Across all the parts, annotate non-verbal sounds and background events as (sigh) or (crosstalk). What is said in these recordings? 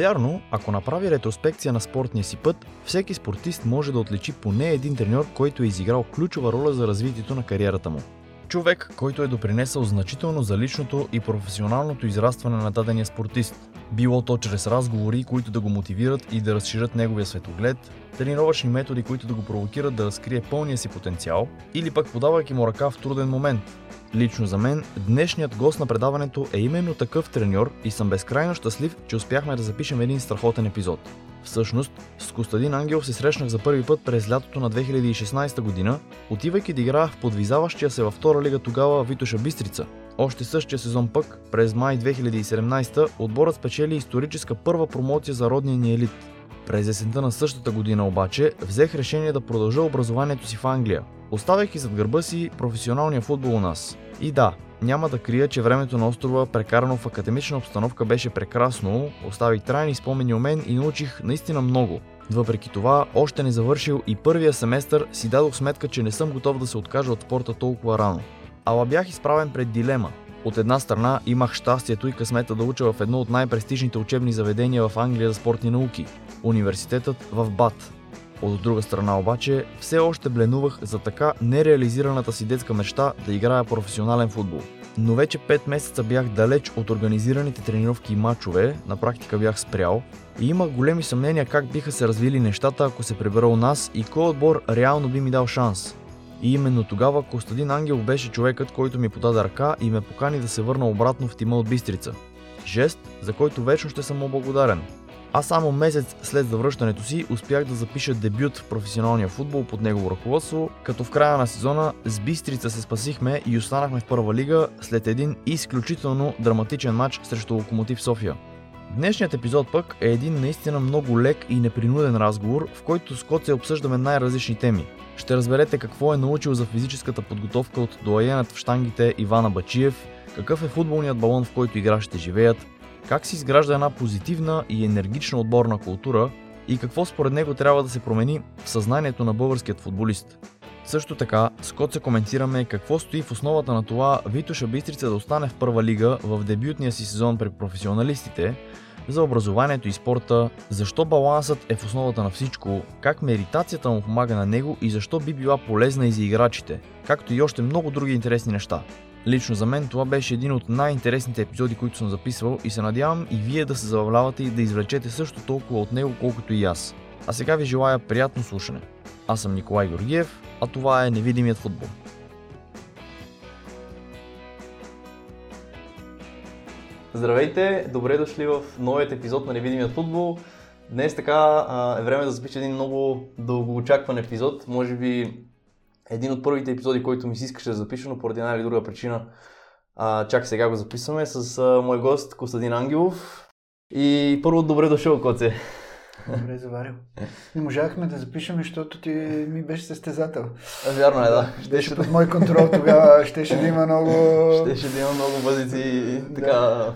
Навярно, ако направи ретроспекция на спортния си път, всеки спортист може да отличи поне един треньор, който е изиграл ключова роля за развитието на кариерата му. Човек, който е допринесъл значително за личното и професионалното израстване на дадения спортист. Било то чрез разговори, които да го мотивират и да разширят неговия светоглед, тренировъчни методи, които да го провокират да разкрие пълния си потенциал, или пък подавайки му ръка в труден момент. Лично за мен, днешният гост на предаването е именно такъв треньор и съм безкрайно щастлив, че успяхме да запишем един страхотен епизод. Всъщност, с Костадин Ангелов се срещнах за първи път през лятото на 2016 година, отивайки да играя в подвизаващия се във втора лига тогава Витоша Бистрица. Още същия сезон пък, през май 2017, отборът спечели историческа първа промоция за родния ни елит. През есента на същата година обаче взех решение да продължа образованието си в Англия, оставяйки зад гърба си професионалния футбол у нас. И да, няма да крия, че времето на острова, прекарано в академична обстановка, беше прекрасно, оставих трайни спомени у мен и научих наистина много. Въпреки това, още не завършил и първия семестър си дадох сметка, че не съм готов да се откажа от спорта толкова рано. Ала бях изправен пред дилема. От една страна имах щастието и късмета да уча в едно от най-престижните учебни заведения в Англия за спортни науки – университетът в Бат. От друга страна обаче, все още бленувах за така нереализираната си детска мечта да играя професионален футбол. Но вече 5 месеца бях далеч от организираните тренировки и матчове, на практика бях спрял и имах големи съмнения как биха се развили нещата, ако се прибера у нас и кой отбор реално би ми дал шанс. И именно тогава Костадин Ангел беше човекът, който ми подаде ръка и ме покани да се върна обратно в тима от Бистрица. Жест, за който вечно ще съм му благодарен. Аз само месец след завръщането си успях да запиша дебют в професионалния футбол под негово ръководство, като в края на сезона с Бистрица се спасихме и останахме в първа лига след един изключително драматичен матч срещу Локомотив София. Днешният епизод пък е един наистина много лек и непринуден разговор, в който с Коце обсъждаме най-различни теми. Ще разберете какво е научил за физическата подготовка от доаенът в штангите Ивана Бачиев, какъв е футболният балон, в който играчите живеят, как се изгражда една позитивна и енергична отборна култура и какво според него трябва да се промени в съзнанието на българският футболист. Също така, с се коментираме какво стои в основата на това Витоша Бистрица да остане в първа лига в дебютния си сезон при професионалистите, за образованието и спорта, защо балансът е в основата на всичко, как медитацията му помага на него и защо би била полезна и за играчите, както и още много други интересни неща. Лично за мен това беше един от най-интересните епизоди, които съм записвал и се надявам и вие да се забавлявате и да извлечете също толкова от него, колкото и аз. А сега ви желая приятно слушане. Аз съм Николай Георгиев, а това е Невидимият футбол. Здравейте, добре дошли в новият епизод на Невидимият футбол. Днес така е време да запиша един много дългоочакван епизод, може би един от първите епизоди, който ми се искаше да запиша, но поради една или друга причина а, чак сега го записваме с а, мой гост Костадин Ангелов. И първо добре дошъл, Коце. Добре заварил. Не можахме да запишем, защото ти ми беше състезател. А, вярно е, да. Беше под мой контрол тогава, (laughs) щеше да има много... Щеше да има много бъдици, така... Да.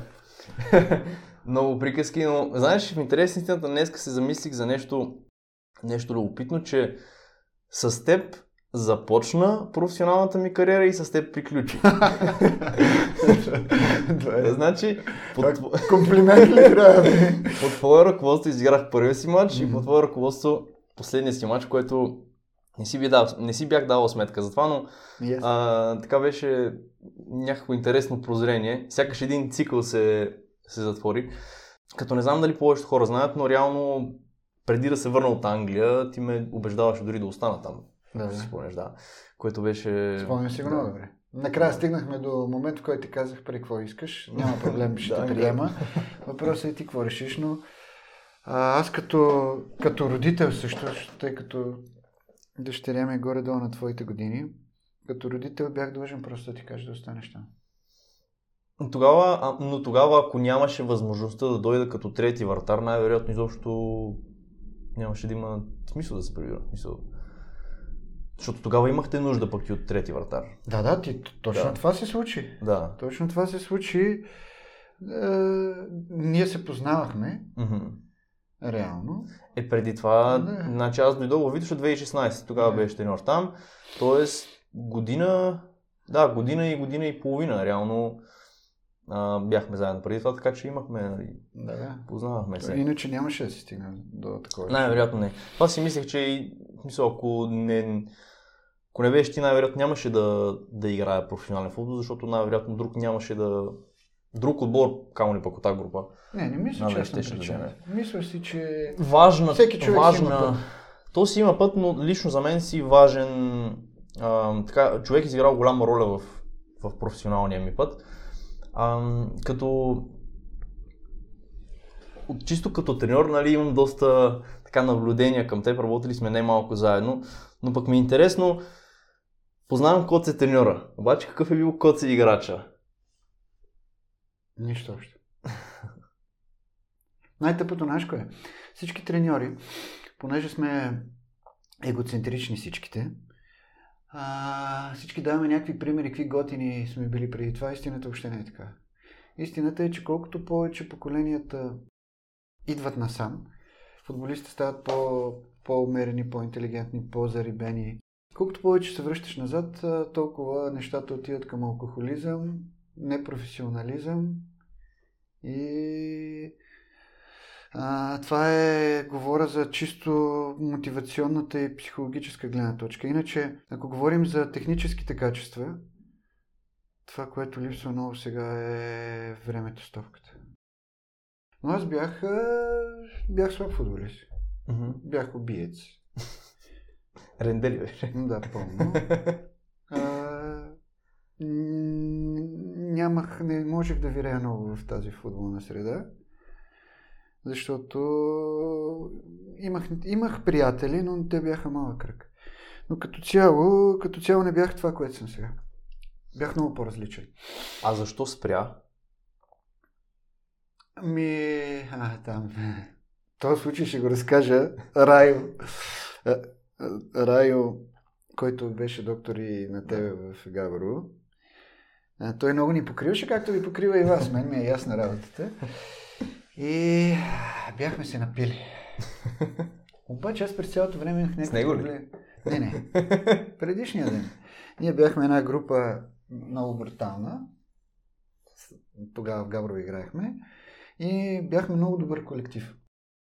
(laughs) много приказки, но знаеш, в интерес истината днес се замислих за нещо, нещо любопитно, че с теб започна професионалната ми кариера и с теб приключи. значи, под... комплимент ли трябва Под твое ръководство изиграх първия си матч mm-hmm. и под твое ръководство последния си матч, който не си, дал, не си бях давал сметка за това, но yes. а, така беше някакво интересно прозрение. Сякаш един цикъл се, се затвори. Като не знам дали повечето хора знаят, но реално преди да се върна от Англия, ти ме убеждаваше дори да остана там. Да, да. спомняш, да. Което беше... Спомням си го много добре. Накрая стигнахме до момент, в който ти казах при какво искаш. Няма проблем, ще (laughs) те приема. Въпросът е ти какво решиш, но а, аз като, като родител също, тъй като дъщеря ми е горе-долу на твоите години, като родител бях длъжен просто да ти кажа да останеш там. Тогава, а, но тогава, ако нямаше възможността да дойда като трети вратар, най-вероятно изобщо нямаше да има смисъл да се прибира. Смисъл. Защото тогава имахте нужда пък и от трети вратар. Да, да, ти, точно да. това се случи. Да. Точно това се случи. Е, ние се познавахме. Mm-hmm. Реално. Е, преди това, да. значи аз дойдох в Витоша 2016, тогава да. беше треньор там. Тоест, година, да, година и година и половина, реално. а, бяхме заедно преди това, така че имахме, нали, Да, да. познавахме се. Иначе нямаше да се стигне до такова. Най-вероятно не. Това си мислех, че смисъл, ако не, ако не беше ти, най-вероятно нямаше да, да играе професионален футбол, защото най-вероятно друг нямаше да... Друг отбор, камо ли пък от тази група. Не, не мисля, Надали че да причина. вземе. Мисля си, че Важна, Всеки човек си важна... има път. То си има път, но лично за мен си важен... А, така, човек изиграл голяма роля в, в професионалния ми път. А, като чисто като треньор, нали, имам доста така наблюдения към теб, работили сме не малко заедно, но пък ми е интересно, познавам код се треньора, обаче какъв е бил код се играча? Нищо общо. Най-тъпото знаеш кое? Всички треньори, понеже сме егоцентрични всичките, а, всички даваме някакви примери, какви готини сме били преди това. Истината въобще не е така. Истината е, че колкото повече поколенията идват насам, футболистите стават по, по-умерени, по-интелигентни, по-зарибени. Колкото повече се връщаш назад, толкова нещата отиват към алкохолизъм, непрофесионализъм и а, това е, говоря за чисто мотивационната и психологическа гледна точка. Иначе, ако говорим за техническите качества, това, което липсва много сега е времето с топката. Но аз бях, бях слаб футболист. Бях убиец. (laughs) Рендели беше. Да, помня. Нямах, не можех да вирея много в тази футболна среда, защото имах, имах приятели, но те бяха малък кръг. Но като цяло, като цяло не бях това, което съм сега. Бях много по-различен. А защо спря? Ми, а, там. В този случай ще го разкажа. Райо. А, а, Райо, който беше доктор и на тебе в Габрово. А, той много ни покриваше, както ви покрива и вас. Мен ми е ясна работата. И бяхме се напили. Обаче аз през цялото време имах някакви С него ли? Не, не. Предишния ден. Ние бяхме една група много брутална. Тогава в Габрово играехме. И бяхме много добър колектив.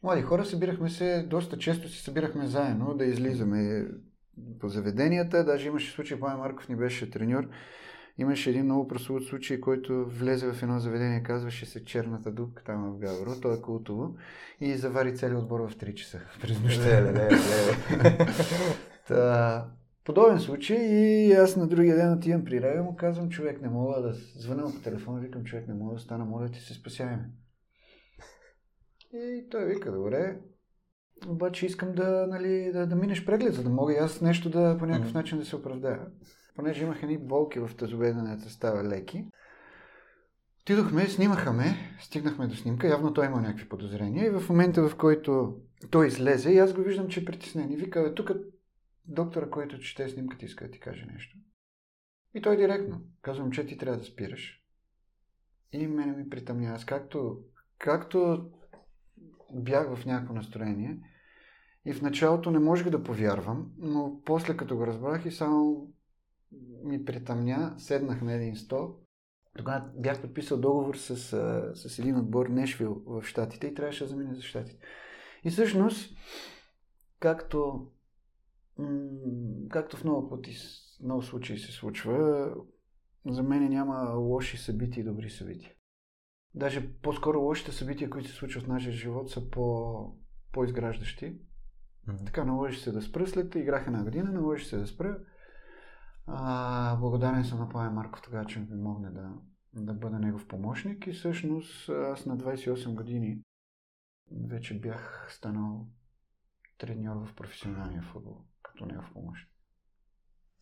Млади хора, събирахме се, доста често се събирахме заедно да излизаме по заведенията. Даже имаше случай, Павел Марков ни беше треньор. Имаше един много прословут случай, който влезе в едно заведение, казваше се Черната дупка там в Гавро, то е култово, и завари целият отбор в 3 часа (laughs) през нощта. Леле, леле, леле. (laughs) Та, подобен случай и аз на другия ден отивам при Райо, му казвам, човек не мога да звъня по телефона, викам, човек не мога да стана, моля ти се спасяваме. И той вика, добре, обаче искам да, нали, да, да минеш преглед, за да мога и аз нещо да по някакъв начин да се оправдая. Понеже имах едни болки в тазобедренната става леки. Отидохме, снимаха ме, стигнахме до снимка, явно той има някакви подозрения и в момента, в който той излезе и аз го виждам, че е притеснен и вика, тук доктора, който чете снимката, иска да ти каже нещо. И той директно. Казвам, че ти трябва да спираш. И мене ми притъмня. Аз както, както бях в някакво настроение и в началото не можех да повярвам, но после като го разбрах и само ми притъмня, седнах на един стол. Тогава бях подписал договор с, с един отбор Нешвил в Штатите и трябваше да замине за Штатите. И всъщност, както както в много пъти, много случаи се случва, за мен няма лоши събития и добри събития. Даже по-скоро лошите събития, които се случват в нашия живот, са по, по-изграждащи. Мгм. Така наложи се да спра след играх една година, наложи се да спра. А, благодарен съм на Павел Марков тогава, че ми помогне да, да бъда негов помощник и всъщност аз на 28 години вече бях станал треньор в професионалния футбол, като негов помощник.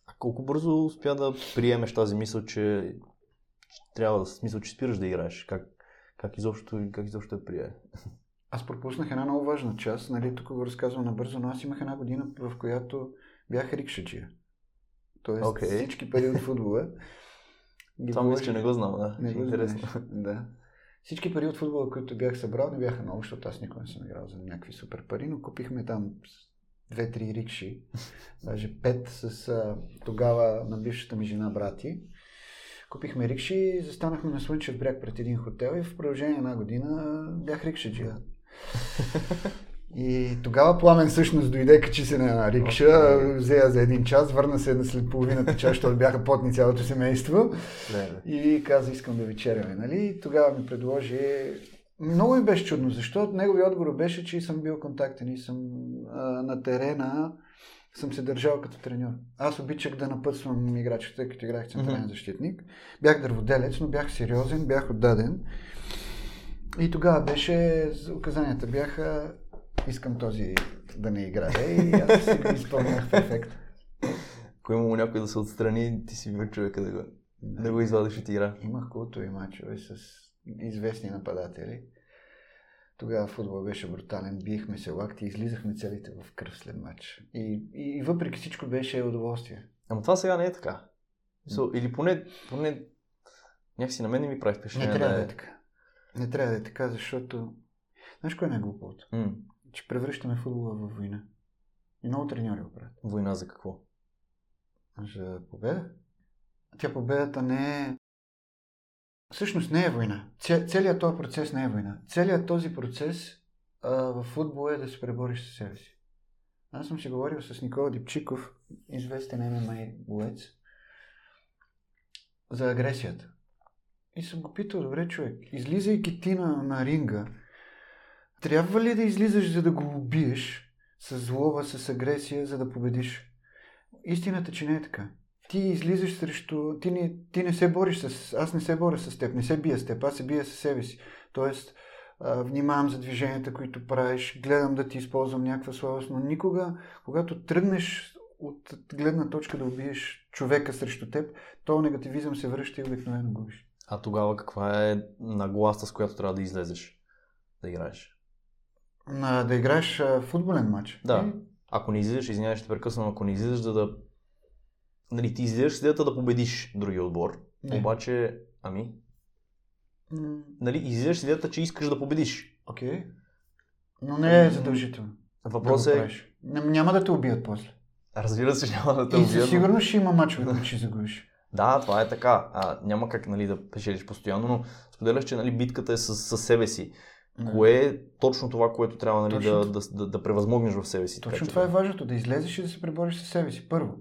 А колко бързо успя да приемеш тази мисъл, че трябва да смисъл, че спираш да играеш? Как, как изобщо, как изобщо я прие? Аз пропуснах една много важна част, нали, тук го разказвам набързо, но аз имах една година, в която бях рикшаджия. Тоест Окей. всички пари от футбола. ги Това мисля, че не го знам, да. Не го Интересно. знаеш. Да. Всички пари от футбола, които бях събрал, не бяха много, защото аз никога не съм играл за някакви супер пари, но купихме там две-три рикши, даже пет с а, тогава на бившата ми жена брати. Купихме рикши застанахме на Слънчев бряг пред един хотел и в продължение на една година бях рикшаджия. (laughs) И тогава Пламен всъщност дойде, качи се на рикша, взе я за един час, върна се след половината час, защото бяха потни цялото семейство. И каза, искам да вечеряме, нали? И тогава ми предложи много ми беше чудно, защото неговият отговор беше, че съм бил контактен и съм а, на терена, съм се държал като треньор. Аз обичах да напътствам играчите, като играх централен mm-hmm. защитник. Бях дърводелец, но бях сериозен, бях отдаден. И тогава беше, указанията бяха, искам този да не играе и аз си го изпълнях перфектно. Ако имало някой да се отстрани, ти си бил човека да го, да, да го извадиш от игра. Имах култови мачове с известни нападатели. Тогава футбол беше брутален, бихме се лакти, излизахме целите в кръв след матч. И, и, и въпреки всичко беше удоволствие. Ама това сега не е така. So, или поне, поне някакси на мен не ми прави впечатление. Не трябва да е, е така. Не трябва да е така, защото... Знаеш кое е най-глупавото? Mm. Че превръщаме футбола в война. И много треньори го правят. Война за какво? За победа. Тя победата не е всъщност не е война. Целият този процес не е война. Целият този процес в футбол е да се пребориш с себе си. Аз съм си говорил с Никола Дипчиков, известен ММА боец, за агресията. И съм го питал, добре човек, излизайки ти на, на ринга, трябва ли да излизаш за да го убиеш с злоба, с агресия, за да победиш? Истината, че не е така ти излизаш срещу... Ти не, ти не се бориш с... Аз не се боря с теб, не се бия с теб, аз се бия с себе си. Тоест, внимавам за движенията, които правиш, гледам да ти използвам някаква слабост, но никога, когато тръгнеш от гледна точка да убиеш човека срещу теб, то негативизъм се връща и обикновено губиш. А тогава каква е нагласта, с която трябва да излезеш да играеш? На, да играеш а, футболен матч? Да. Ако не излизаш, извинявай, ще прекъсвам, ако не излизаш да, да нали, ти излизаш с идеята да победиш другия отбор. Не. Обаче, ами, mm. нали, излизаш с идеята, че искаш да победиш. Окей. Okay. Но не е задължително. Въпросът да е... Няма да те убият после. Разбира се, (laughs) няма да те убият. И със сигурност ще има мачове, (laughs) които ще загубиш. Да, това е така. А, няма как нали, да печелиш постоянно, но споделяш, че нали, битката е с, с себе си. Mm. Кое е точно това, което трябва нали, точно... да, да, да, да превъзмогнеш в себе си? Точно така, това е важното, да излезеш и да се пребориш с себе си. Първо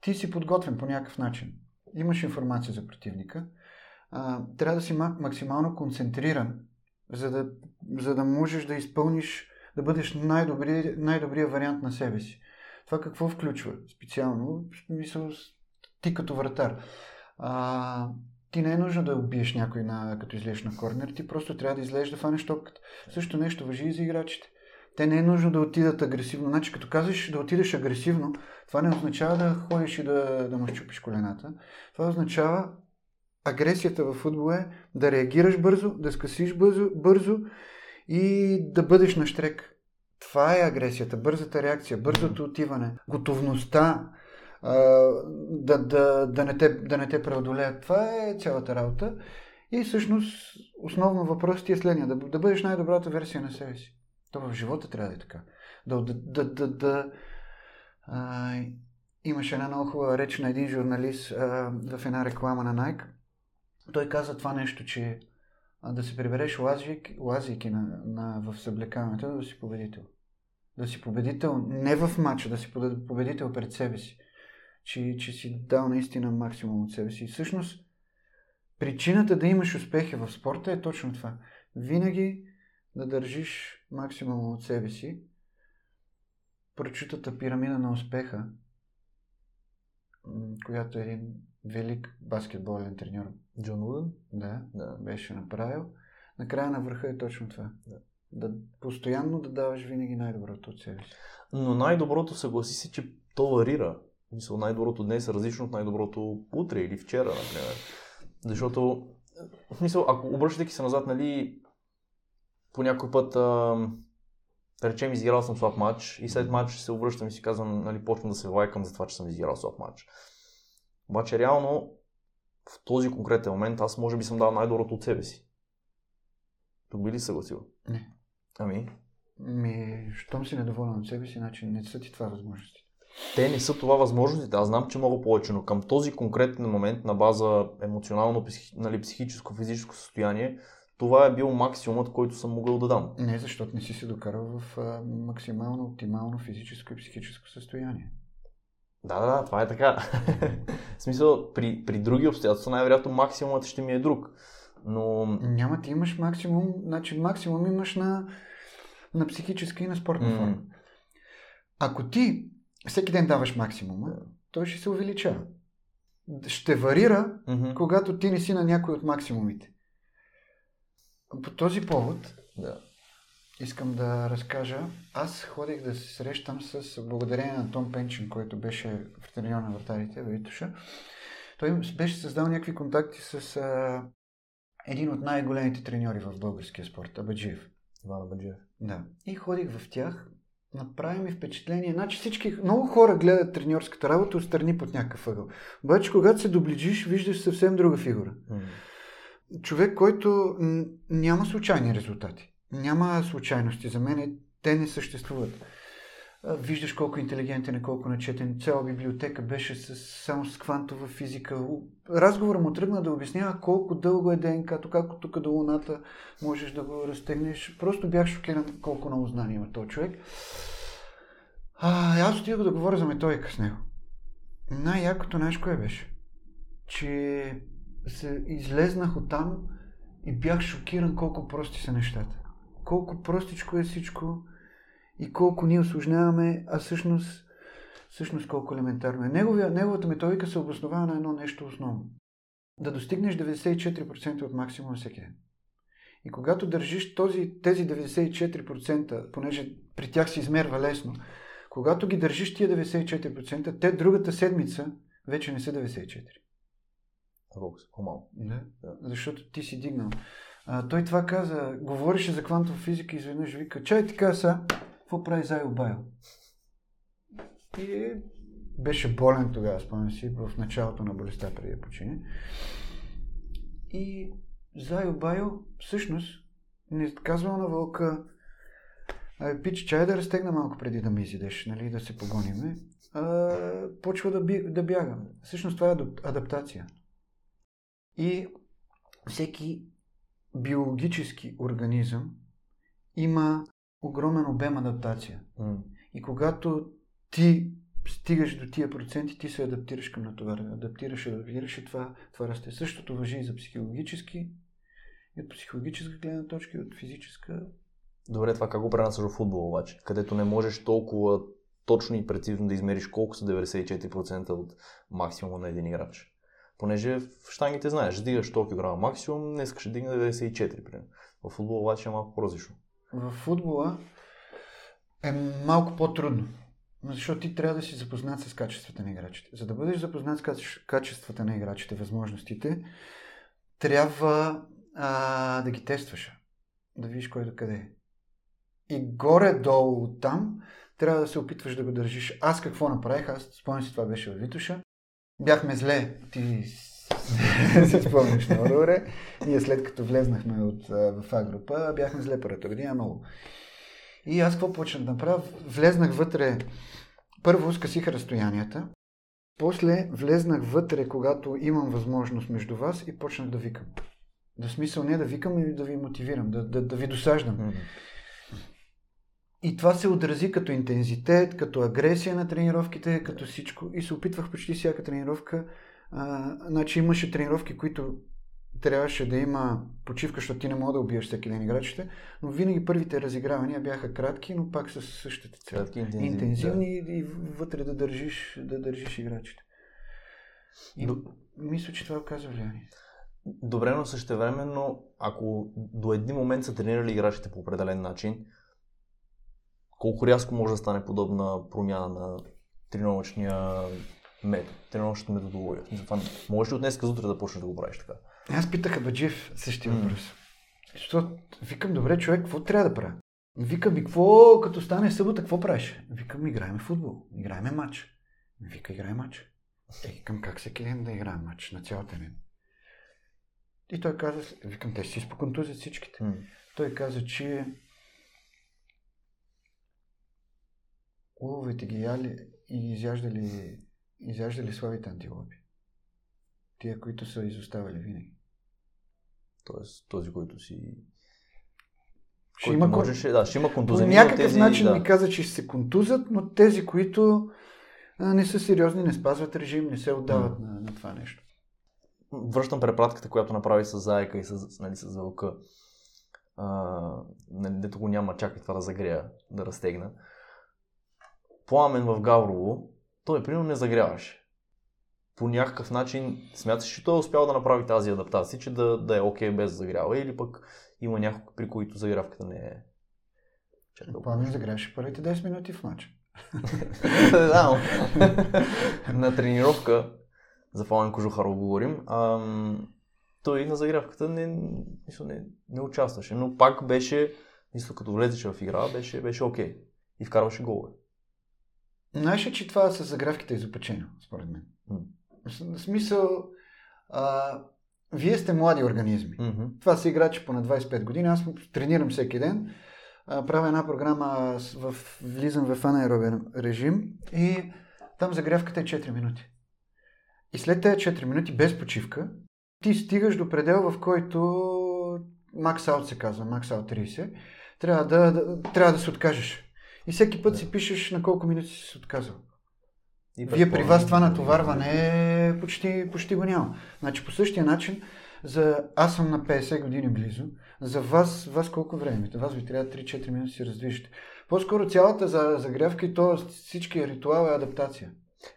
ти си подготвен по някакъв начин. Имаш информация за противника. А, трябва да си максимално концентриран, за да, за да можеш да изпълниш, да бъдеш най-добри, най-добрия вариант на себе си. Това какво включва специално? Мисъл, ти като вратар. А, ти не е нужно да убиеш някой на, като излезеш на корнер, ти просто трябва да излезеш да фанеш топката. Също нещо въжи и за играчите. Те не е нужно да отидат агресивно. Значи, като казваш да отидеш агресивно, това не означава да ходиш и да, да му щупиш колената. Това означава агресията в футбол е да реагираш бързо, да скъсиш бързо, бързо и да бъдеш на штрек. Това е агресията, бързата реакция, бързото отиване, готовността да, да, да, не те, да не те преодолеят. Това е цялата работа. И всъщност основно въпросът ти е следния. Да, да бъдеш най-добрата версия на себе си. То в живота трябва да е така. Да, да, да, да, да а, имаше една много хубава реч на един журналист а, в една реклама на Nike. Той каза това нещо, че а, да се прибереш лазейки, лазейки на, на, в съблекаването, да си победител. Да си победител не в матча, да си победител пред себе си. Че, че си дал наистина максимум от себе си. И всъщност, причината да имаш успехи в спорта е точно това. Винаги да държиш максимум от себе си. Прочутата пирамида на успеха, която е един велик баскетболен треньор. Джон Уден? Да, да, беше направил. Накрая на върха е точно това. Да. да постоянно да даваш винаги най-доброто от себе си. Но най-доброто съгласи се, че то варира. Мисля, най-доброто днес е различно от най-доброто утре или вчера, например. Защото, в смисъл, ако обръщайки се назад, нали, по някой път, а, да речем, изиграл съм слаб матч и след матч се обръщам и си казвам, нали, почвам да се лайкам за това, че съм изиграл слаб матч. Обаче реално в този конкретен момент аз може би съм дал най-доброто от себе си. Тук би ли съгласил? Не. Ами? Ми, щом си недоволен от себе си, значи не са ти това възможности. те не са това възможностите. Аз знам, че много повече, но към този конкретен момент на база емоционално, нали, психическо, физическо състояние, това е бил максимумът, който съм могъл да дам. Не, защото не си се докарал в а, максимално оптимално физическо и психическо състояние. Да, да, да, това е така. в смисъл, при, при други обстоятелства най-вероятно максимумът ще ми е друг. Но... Няма, ти имаш максимум, значи максимум имаш на, на психическа и на спортна mm. форма. Ако ти всеки ден даваш максимума, yeah. той ще се увеличава. Ще варира, mm-hmm. когато ти не си на някой от максимумите. По този повод да. искам да разкажа. Аз ходих да се срещам с благодарение на Том Пенчин, който беше в треньор на вратарите в Витуша. Той беше създал някакви контакти с а, един от най-големите треньори в българския спорт, Абаджиев. Иван Абаджиев. Да. И ходих в тях. Направи ми впечатление. Значи всички, много хора гледат треньорската работа отстрани под някакъв ъгъл. Обаче, когато се доближиш, виждаш съвсем друга фигура. Mm човек, който няма случайни резултати. Няма случайности. За мен те не съществуват. Виждаш колко интелигентен е, колко начетен. Цяла библиотека беше с, само с квантова физика. Разговор му тръгна да обяснява колко дълго е ДНК, как тук до Луната можеш да го разтегнеш. Просто бях шокиран колко много знания има този човек. А, аз отидох да говоря за методика с него. Най-якото нещо кое беше? Че се излезнах от там и бях шокиран колко прости са нещата. Колко простичко е всичко и колко ние осложняваме, а всъщност, всъщност колко елементарно е. Неговия, неговата методика се обосновава на едно нещо основно. Да достигнеш 94% от максимума всеки ден. И когато държиш този, тези 94%, понеже при тях се измерва лесно, когато ги държиш тия 94%, те другата седмица вече не са 94 колко са по-малко. Да, да. Защото ти си дигнал. А, той това каза, говореше за квантова физика и изведнъж вика, чай така са, какво прави Зайо Байо? И беше болен тогава, спомням си, в началото на болестта преди да почине. И Зайо Байо всъщност не казвал на вълка, а, пич, чай да разтегна малко преди да ми изидеш, нали, да се погониме. А, почва да, би, да бягам. Всъщност това е адаптация. И всеки биологически организъм има огромен обем адаптация. Mm. И когато ти стигаш до тия проценти, ти се адаптираш към натоварване. Адаптираш, адаптираш и това, това расте. Същото въжи и за психологически, и от психологическа гледна точка, и от физическа. Добре, това как го пренасяш в футбол обаче, където не можеш толкова точно и прецизно да измериш колко са 94% от максимума на един играч понеже в штангите знаеш, дигаш 100 кг максимум, днес ще дигна 94, примерно. В футбола обаче е малко по-различно. В футбола е малко по-трудно. Защото ти трябва да си запознат с качествата на играчите. За да бъдеш запознат с качествата на играчите, възможностите, трябва а, да ги тестваш. Да видиш кой до къде е. И горе-долу там трябва да се опитваш да го държиш. Аз какво направих? Аз спомням си, това беше в Витуша бяхме зле. Ти (laughs) си спомняш много добре. Ние след като влезнахме от, в А група, бяхме зле първата година много. И аз какво почнах да направя? Влезнах вътре. Първо скъсих разстоянията. После влезнах вътре, когато имам възможност между вас и почнах да викам. Да смисъл не да викам, и да ви мотивирам, да, да, да ви досаждам. Mm-hmm. И това се отрази като интензитет, като агресия на тренировките, като всичко. И се опитвах почти всяка тренировка. А, значи имаше тренировки, които трябваше да има почивка, защото ти не мога да убиеш всеки ден играчите, но винаги първите разигравания бяха кратки, но пак с същата цел. Кратки, интензивни, интензивни да. и, вътре да държиш, да държиш играчите. И но... мисля, че това оказва влияние. Добре, но същевременно, ако до един момент са тренирали играчите по определен начин, колко рязко може да стане подобна промяна на тренировъчния метод, тренировъчната методология. Това, можеш ли от днес утре да почнеш да го правиш така? Аз питах Абаджиев същия mm. въпрос. Защото викам, добре, човек, какво трябва да правя? Викам ми, какво, като стане събота, какво правиш? Викам, играеме футбол, играеме матч. Вика, играе матч. Е, викам, как всеки ден да играем матч на цялата ден? И той каза, викам, те си изпоконтузят всичките. Mm. Той каза, че уловете ги яли и изяждали, изяждали славите антилопи. Тия, които са изоставали винаги. Тоест, този, който си... Ще има, можеше, да, ще има по контузени. но някакъв тези, начин да. ми каза, че ще се контузат, но тези, които а, не са сериозни, не спазват режим, не се отдават на, на това нещо. Връщам препратката, която направи с Зайка и с, нали, с Вълка. А, нали, дето го няма, чакай това да загрея, да разтегна. Пламен в Гаврово, той примерно не загряваше. По някакъв начин смяташ, че той е успял да направи тази адаптация, че да, да е окей без да загрява или пък има някой, при които загрявката не е чак толкова. Пламен загряваше първите 10 минути в матча. (laughs) да, (laughs) на тренировка, за Пламен Кожухаров говорим, ам, той на загрявката не, не, не участваше, но пак беше, мисля, като влезеше в игра, беше, беше окей. И вкарваше голове. Знаеш ли, че това с загравките е изопачено, според мен? М. В смисъл, а, вие сте млади организми. Мгм. Това са играчи по на 25 години. Аз тренирам всеки ден. А, правя една програма, в, влизам в анаеробен режим и там загрявката е 4 минути. И след тези 4 минути, без почивка, ти стигаш до предел, в който макс аут се казва, макс аут 30, трябва да, да, трябва да се откажеш. И всеки път си пишеш на колко минути си се отказал. И Вие при вас това натоварване почти, почти го няма. Значи по същия начин, за... аз съм на 50 години близо, за вас, вас колко време? имате? Вас ви трябва 3-4 минути да се раздвижите. По-скоро цялата за, загрявка и то всички ритуал е адаптация.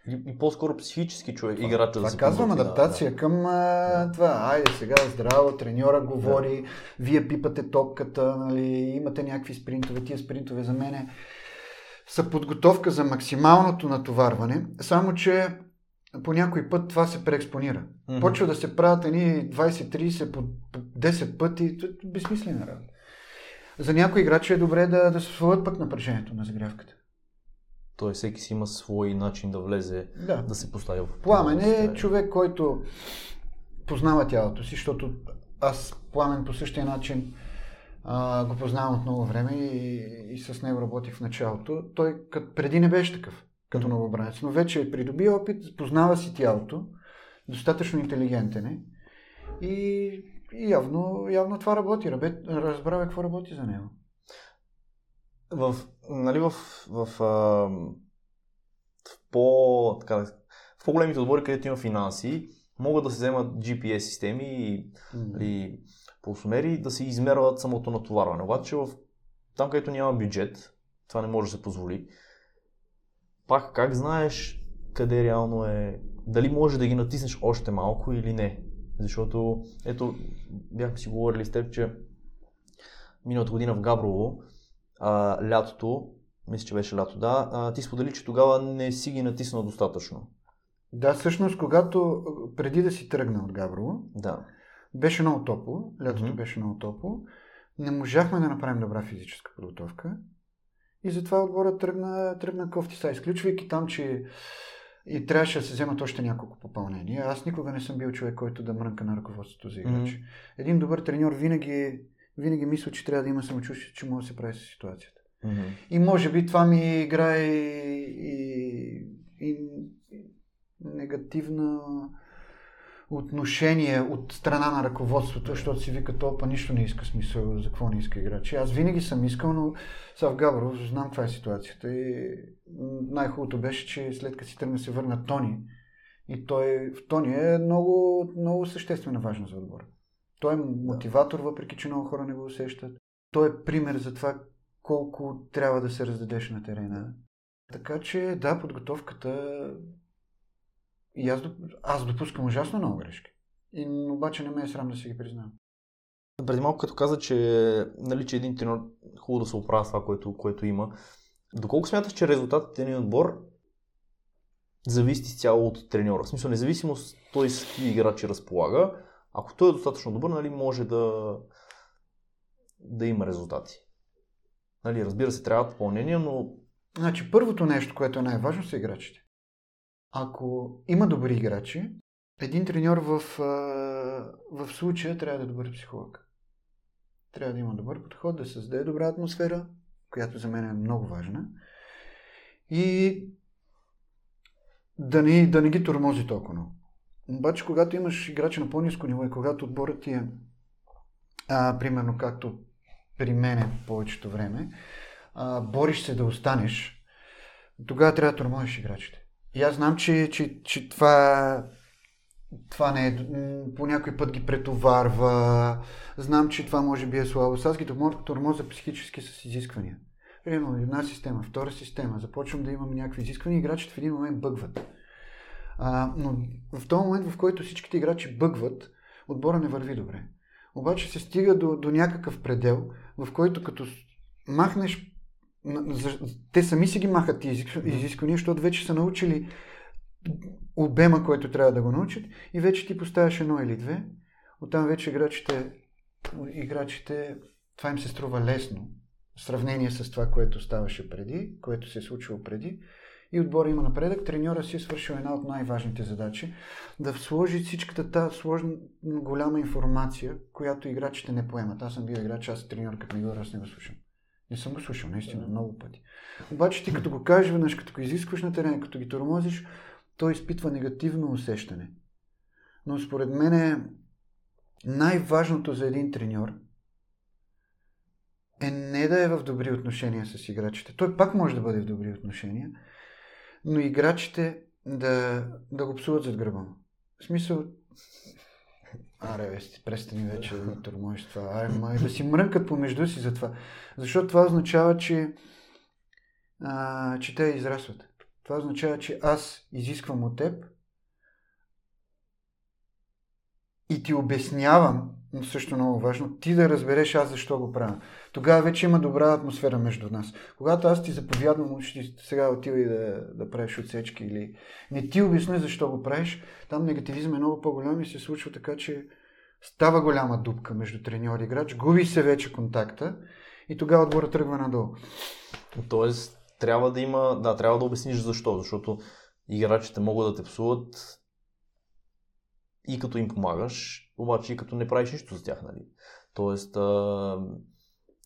И, и по-скоро психически човек, играча да Това се казвам подготви, да, адаптация към а, това. Айде сега здраво, треньора говори, вие пипате топката, нали, имате някакви спринтове. Тия спринтове за мене са подготовка за максималното натоварване, само че по някой път това се преекспонира. Мгм. Почва да се правят едни 20-30 по, по 10 пъти, безсмислена работа. За някои играчи е добре да, да се свалят пък напрежението на загрявката. Той всеки си има свой начин да влезе, Да. да се поставя в Пламен е човек, който познава тялото си, защото аз Пламен по същия начин а, го познавам от много време и, и с него работих в началото. Той кът, преди не беше такъв, като новобранец, но вече е придоби опит, познава си тялото, достатъчно интелигентен е и, и явно, явно това работи. Рабе, разбрава какво работи за него. в, нали, в, в, а, в, по, така, в по-големите отбори, където има финанси, могат да се вземат GPS системи и нали, пулсомери да се измерват самото натоварване. Обаче в, там, където няма бюджет, това не може да се позволи. Пак как знаеш къде реално е, дали може да ги натиснеш още малко или не. Защото, ето, бяхме си говорили с теб, че миналата година в Габрово, а, лятото, мисля, че беше лято, да, а, ти сподели, че тогава не си ги натиснал достатъчно. Да, всъщност, когато преди да си тръгна от Габрово, Да. Беше много топло, лятото Мгм. беше много топло. Не можахме да направим добра физическа подготовка. И затова отборът тръгна, тръгна кофти са, изключвайки там, че и трябваше да се вземат още няколко попълнения. Аз никога не съм бил човек, който да мрънка на ръководството за играчи. Мгм. Един добър треньор винаги, винаги мисля, че трябва да има самочувствие, че може да се прави с ситуацията. Мгм. И може би това ми играе и, и, и негативна отношение от страна на ръководството, защото си вика, толкова нищо не иска смисъл, за какво не иска играчи. Аз винаги съм искал, но сега в Габрово знам каква е ситуацията и най-хубавото беше, че след като си тръгна се върна Тони и той в Тони е много, много съществена важна за отбора. Той е мотиватор, въпреки че много хора не го усещат. Той е пример за това колко трябва да се раздадеш на терена. Така че, да, подготовката и аз, аз допускам ужасно много грешки. И, обаче не ме е срам да си ги признавам. Преди малко като каза, че, нали, че един тренер хубаво да се оправя с това, което, което има. Доколко смяташ, че резултатите на един отбор зависи изцяло от треньора? В смисъл, независимо той с какви играчи разполага, ако той е достатъчно добър, нали, може да, да има резултати. Нали, разбира се, трябва попълнение, но Значи, първото нещо, което е най-важно, са играчите. Ако има добри играчи, един треньор в, в случая трябва да е добър психолог. Трябва да има добър подход, да създаде добра атмосфера, която за мен е много важна. И да не, да не ги тормози толкова. Обаче, когато имаш играчи на по-низко ниво и когато отборът ти е, а, примерно както при мене повечето време, а, бориш се да останеш, тогава трябва да тормозиш играчите. И аз знам, че, че, че това, това не е, по някой път ги претоварва, знам, че това може би е слабо. Аз ги тормоза психически с изисквания. Примерно една система, втора система, започвам да имам някакви изисквания, играчите в един момент бъгват. А, но в този момент, в който всичките играчи бъгват, отбора не върви добре. Обаче се стига до, до някакъв предел, в който като махнеш те сами си ги махат тези изисквания, защото вече са научили обема, който трябва да го научат и вече ти поставяш едно или две. Оттам вече играчите, играчите това им се струва лесно в сравнение с това, което ставаше преди, което се е случило преди. И отбора има напредък. Треньора си е свършил една от най-важните задачи да сложи всичката тази сложна, голяма информация, която играчите не поемат. Аз съм бил играч, аз треньор, като ми говоря, аз не го слушам. Не съм го слушал, наистина, много пъти. Обаче ти като го кажеш веднъж, като го изискваш на терена, като ги тормозиш, той изпитва негативно усещане. Но според мен е най-важното за един треньор е не да е в добри отношения с играчите. Той пак може да бъде в добри отношения, но играчите да, да го псуват зад гърба му. В смисъл, Аре, бе, престани вече да ми (laughs) тормозиш това. Аре, май, да си мрънкат помежду си за това. Защото това означава, че, а, че те израстват. Това означава, че аз изисквам от теб и ти обяснявам но също много важно, ти да разбереш аз защо го правя. Тогава вече има добра атмосфера между нас. Когато аз ти заповядвам, ще ти сега отивай да, да правиш отсечки или не ти обясня защо го правиш, там негативизъм е много по-голям и се случва така, че става голяма дупка между треньор и играч, губи се вече контакта и тогава отбора тръгва надолу. Тоест, трябва да има, да, трябва да обясниш защо, защото играчите могат да те псуват и като им помагаш, обаче и като не правиш нищо за тях, нали? Тоест, а,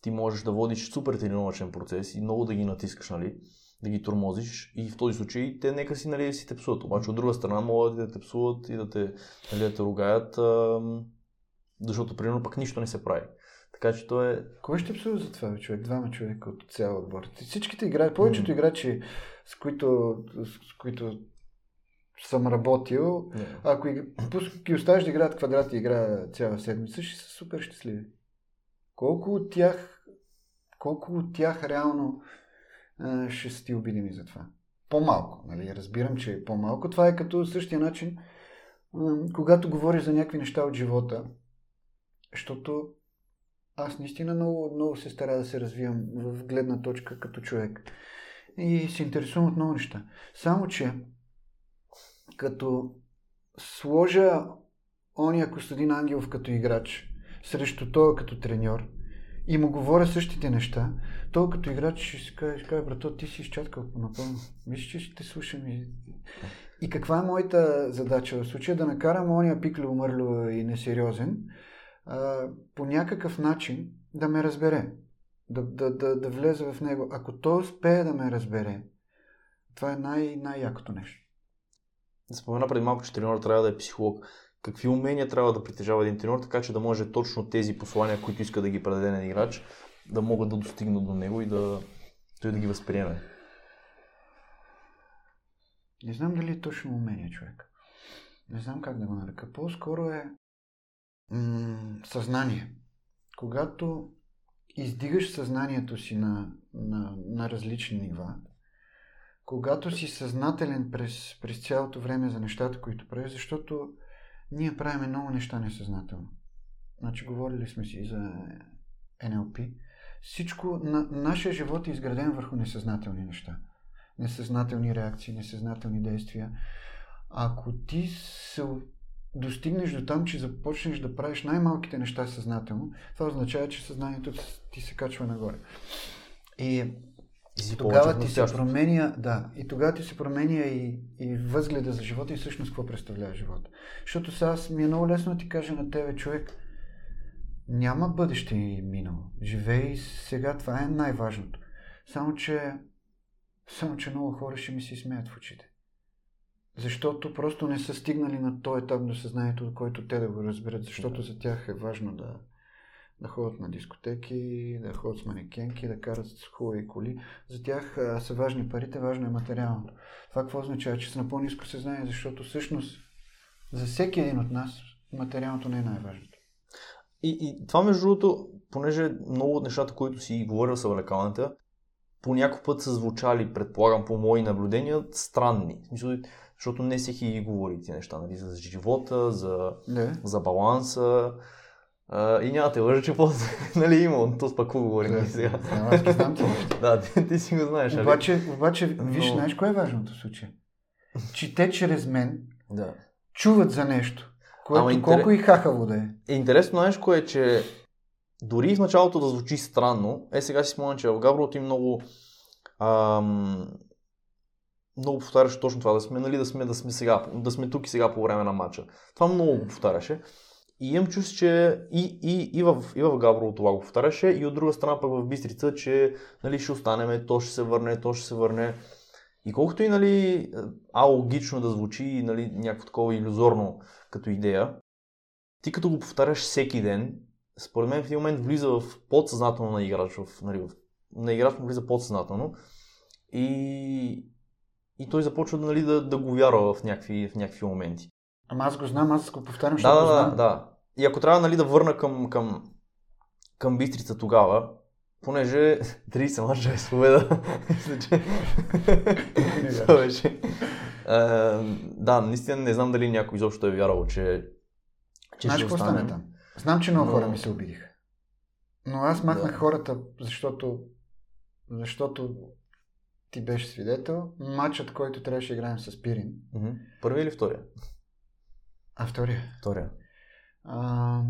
ти можеш да водиш супер тренировачен процес и много да ги натискаш, нали? Да ги тормозиш и в този случай те нека си, нали, си те псуват. Обаче от друга страна могат да те псуват и да те, нали, да те ругаят, а, защото примерно пък нищо не се прави. Така че то е... Кой ще псува за това, човек? Двама човека от цял отбор. Всичките играчи, повечето играчи, с които, с които съм работил, yeah. ако ги оставиш да играят квадрат и играя цяла седмица, ще са супер щастливи. Колко от тях, колко от тях реално а, ще са ти обидими за това? По-малко, нали? Разбирам, че е по-малко. Това е като същия начин, а, когато говориш за някакви неща от живота, защото аз наистина много, много се старая да се развивам в гледна точка като човек. И се интересувам от много неща. Само, че като сложа ония Костадин Ангелов като играч срещу той като треньор и му говоря същите неща, той като играч ще си каже, ще каже брато, ти си изчаткал напълно. Мисля, че ще слушам и... И каква е моята задача в случая? Да накарам ония пикле умърло и несериозен а, по някакъв начин да ме разбере. Да, да, да, да влезе в него. Ако той успее да ме разбере, това е най- най-якото нещо. Спомена преди малко, че треньор трябва да е психолог. Какви умения трябва да притежава един треньор, така че да може точно тези послания, които иска да ги предаде на играч, да могат да достигнат до него и да той да ги възприеме? Не знам дали е точно умение, човек. Не знам как да го нарека. По-скоро е м- съзнание. Когато издигаш съзнанието си на, на, на различни нива, когато си съзнателен през, през цялото време за нещата, които правиш, защото ние правиме много неща несъзнателно. Значи, говорили сме си за NLP. Всичко, на, нашия живот е изграден върху несъзнателни неща. Несъзнателни реакции, несъзнателни действия. Ако ти се достигнеш до там, че започнеш да правиш най-малките неща съзнателно, това означава, че съзнанието ти се качва нагоре. И и тогава ти се променя, да, и тогава ти се променя и, и възгледа за живота и всъщност какво представлява живота. Защото сега аз ми е много лесно да ти кажа на тебе, човек, няма бъдеще и минало. Живей сега, това е най-важното. Само, че, само, че много хора ще ми се смеят в очите. защото просто не са стигнали на този етап на съзнанието, който те да го разберат, защото Да. за тях е важно да, да ходят на дискотеки, да ходят с манекенки, да карат с хубави коли. За тях а, са важни парите, важно е материалното. Това какво означава, че са на по-низко съзнание, защото всъщност за всеки един от нас материалното не е най-важното. И, и това между другото, понеже много от нещата, които си говорил с влекалната, по някой път са звучали, предполагам, по мои наблюдения, странни. Защото не всеки говори тези неща, нали, за живота, за, за баланса. А, и няма те лъжа, че после, (laughs) нали, има, то с какво говорим Да, сега. знам, аз знам неща. Да, ти, ти си го знаеш, нали? Обаче, обаче виж, Но- знаеш кое е важното в случая? (laughs) Че те чрез мен Да. чуват за нещо, което Ама интерес- колко и хахаво да е. Е, интересно нещо е, че дори в началото да звучи странно, е сега си спомням, че в Габрото има много ам, много повтаряше точно това, да сме, нали, да сме, да сме сега, да сме тук и сега по време на матча. Това много го повтаряше. И имам чувство, че и, и, и, в, и в Габрово това го повтаряше, и от друга страна пък в Бистрица, че нали, ще останеме, то ще се върне, то ще се върне. И колкото и нали, алогично да звучи, нали, някакво такова иллюзорно като идея, ти като го повтаряш всеки ден, според мен в един момент влиза в подсъзнателно на играч, в, нали, в, на играч му влиза подсъзнателно и, и той започва нали, да, да го вярва в някакви, в някакви моменти. Ама аз го знам, аз го повтарям, Да, защото да, го да, знам. да. И ако трябва нали, да върна към, към, към Бистрица тогава, понеже (laughs) 30 мача е с победа, (laughs) (laughs) това беше. Е, да, наистина не знам дали някой изобщо е вярвал, че, че Знаеш ще какво стане там? Знам, че много Но- хора ми се обидиха. Но аз махнах Да. хората, защото, защото ти беше свидетел. Матчът, който трябваше да играем с Пирин. Първи или втория? А втория. Втория. А,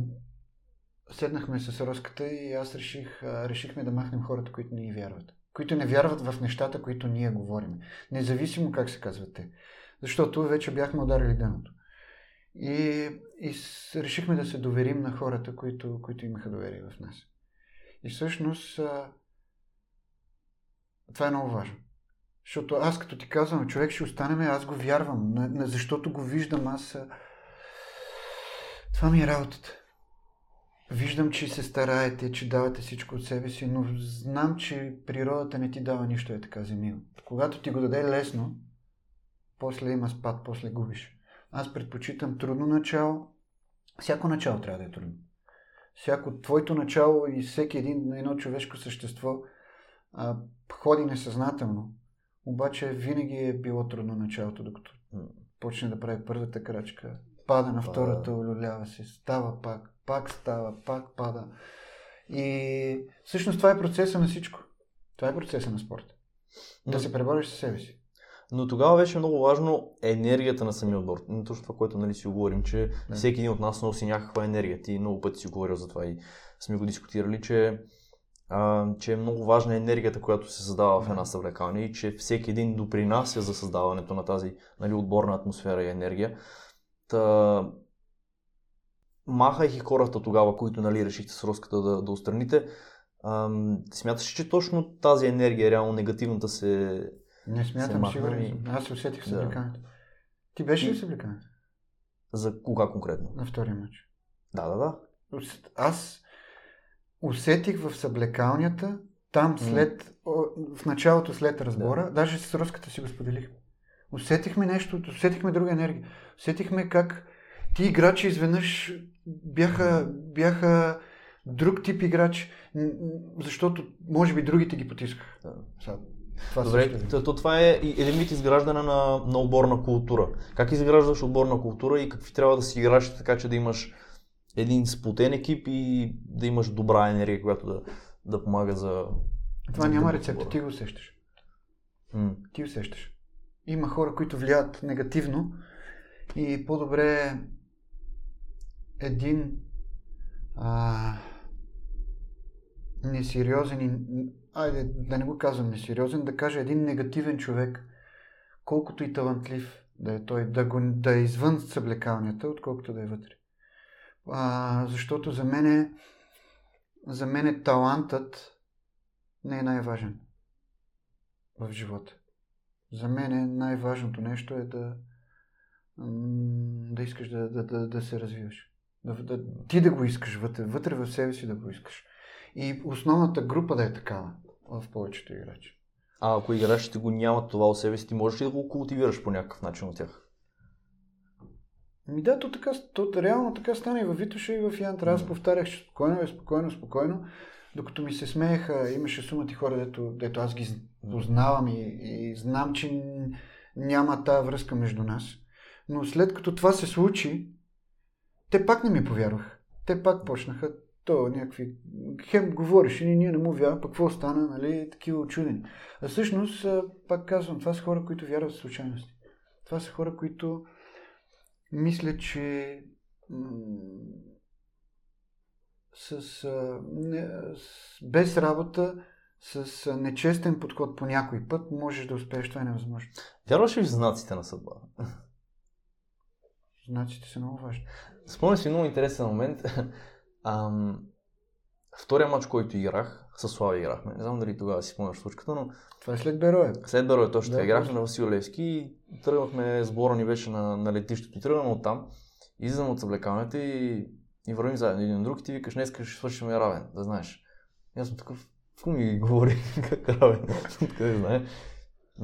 седнахме с Роската и аз реших, решихме да махнем хората, които не ни вярват. Които не вярват в нещата, които ние говорим. Независимо как се казват те. Защото вече бяхме ударили дъното. И, и решихме да се доверим на хората, които, които имаха доверие в нас. И всъщност това е много важно. Защото аз като ти казвам, човек ще останем, аз го вярвам, защото го виждам, аз... Това ми е работата. Виждам, че се стараете, че давате всичко от себе си, но знам, че природата не ти дава нищо е така за мило. Когато ти го даде лесно, после има спад, после губиш. Аз предпочитам трудно начало. Всяко начало трябва да е трудно. Всяко твоето начало и всеки един, едно човешко същество а, ходи несъзнателно. Обаче винаги е било трудно началото, докато почне да прави първата крачка. Пада на втората, олюлява се, става пак, пак става, пак пада. И всъщност това е процеса на всичко. Това е процеса на спорта. Да Но- се пребориш със себе си. Но тогава беше много важно енергията на самия отбор. Но Точно това, което нали, си говорим, че Да. всеки един от нас носи някаква енергия. Ти много пъти си говорил за това и сме го дискутирали, че, а, че е много важна енергията, която се създава в Да. една съвлекалня и че всеки един допринася за създаването на тази нали, отборна атмосфера и енергия. Та, махайки хората тогава, които нали, решихте с Роската да, да устраните, ам, смяташ, че точно тази енергия, реално негативната се... Не смятам, сигурен и-. Аз се усетих в Да. съблекането. Ти беше ли съблекането? За кога конкретно? На втория матч. Да, да, да. Аз усетих в съблекалнята, там след, о, в началото след разбора, даже с Руската си го споделихме. Усетихме нещо, усетихме друга енергия. Усетихме как ти играчи изведнъж бяха, бяха друг тип играч, защото може би другите ги. Да. Сега, Това също Добре, е. то, то това е вид изграждане на, на отборна култура. Как изграждаш отборна култура и какви трябва да си играш, така че да имаш един сплотен екип и да имаш добра енергия, която да, да помага за... Това за няма рецепта, ти го усещаш. М. ти усещаш. Има хора, които влияят негативно и по-добре един а, несериозен и, айде да не го казвам несериозен, да кажа един негативен човек, колкото и талантлив да е той, да, го, да е извън съблекалнята, отколкото да е вътре. А, защото за мен е, за мен е талантът не е най-важен в живота. За мен е най-важното нещо е да, да искаш да, да, да, да се развиваш. Да, да, ти да го искаш вътре, вътре в себе си да го искаш. И основната група да е такава в повечето играчи. А ако играчите го нямат това у себе си, ти можеш ли да го култивираш по някакъв начин от тях? Ми да, то, така, то реално така стана и във Витоша и в Янтра. Аз повтарях че спокойно, е спокойно, спокойно. Докато ми се смееха, имаше сумати хора, дето, дето аз ги познавам и, и знам, че няма тази връзка между нас. Но след като това се случи, те пак не ми повярваха. Те пак почнаха, то някакви... Хем говориш и ние не му вярвам, пък какво стана, нали, такива очудени. А всъщност, пак казвам, това са хора, които вярват в случайности. Това са хора, които мисля, че с, а, не, с, без работа, с а, нечестен подход по някой път, можеш да успееш, това е невъзможно. Вярваш ли в знаците на съдба? (laughs) Знаците са много важни. Спомням си много интересен момент. (laughs) Ам, втория матч, който играх, с Слава играхме. Не знам дали тогава си спомняш случката, но... Това е след Берое. След Берое точно да. Играхме на Васил Левски и тръгвахме, сбора ни беше на, на летището и тръгваме от там. Излизам от съблекалнята и, и вървим заедно един на друг и ти викаш, днес ще свършим равен, да знаеш. И аз съм такъв, какво ми говори, (laughs) как равен, (laughs) откъде знае.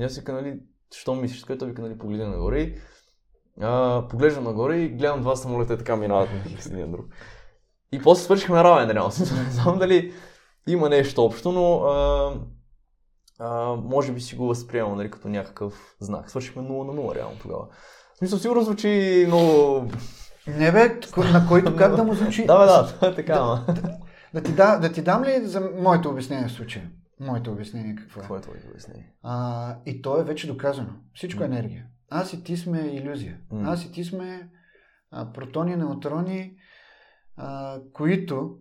И аз вика, нали, що мислиш, което вика, нали, погледна нагоре а, поглеждам нагоре и гледам два самолета така минават (laughs) един друг. И после свършихме равен, реално. Не знам дали има нещо общо, но а, а, може би си го възприемам нали, като някакъв знак. Свършихме 0 на 0 реално тогава. В смисъл, сигурно звучи много... Не бе, на който как да му звучи? да, да, така, да, да, ти да, да ти дам ли за моето обяснение в случая? Моето обяснение какво е? Какво е твоето обяснение? А, и то е вече доказано. Всичко е енергия. Аз и ти сме иллюзия. Аз и ти сме а, протони, неутрони, а, които,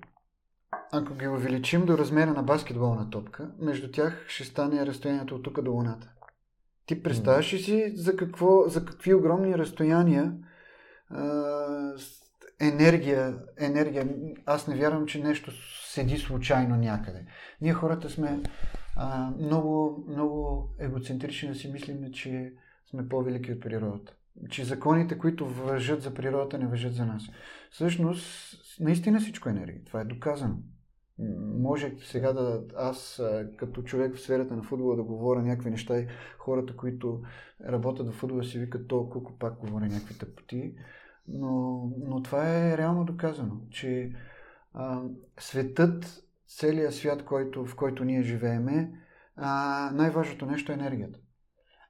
ако ги увеличим до размера на баскетболна топка, между тях ще стане разстоянието от тук до Луната. Ти представяш ли си за, какво, за какви огромни разстояния енергия, енергия. Аз не вярвам, че нещо седи случайно някъде. Ние хората сме а, много, много егоцентрични да си мислим, че сме по-велики от природата. Че законите, които въжат за природата, не въжат за нас. Всъщност, наистина всичко е енергия. Това е доказано. Може сега да аз, като човек в сферата на футбола, да говоря някакви неща и хората, които работят в футбола, си викат толкова, колко пак говоря някакви тъпоти. Но, но това е реално доказано, че а, светът, целият свят, който, в който ние живееме, а, най-важното нещо е енергията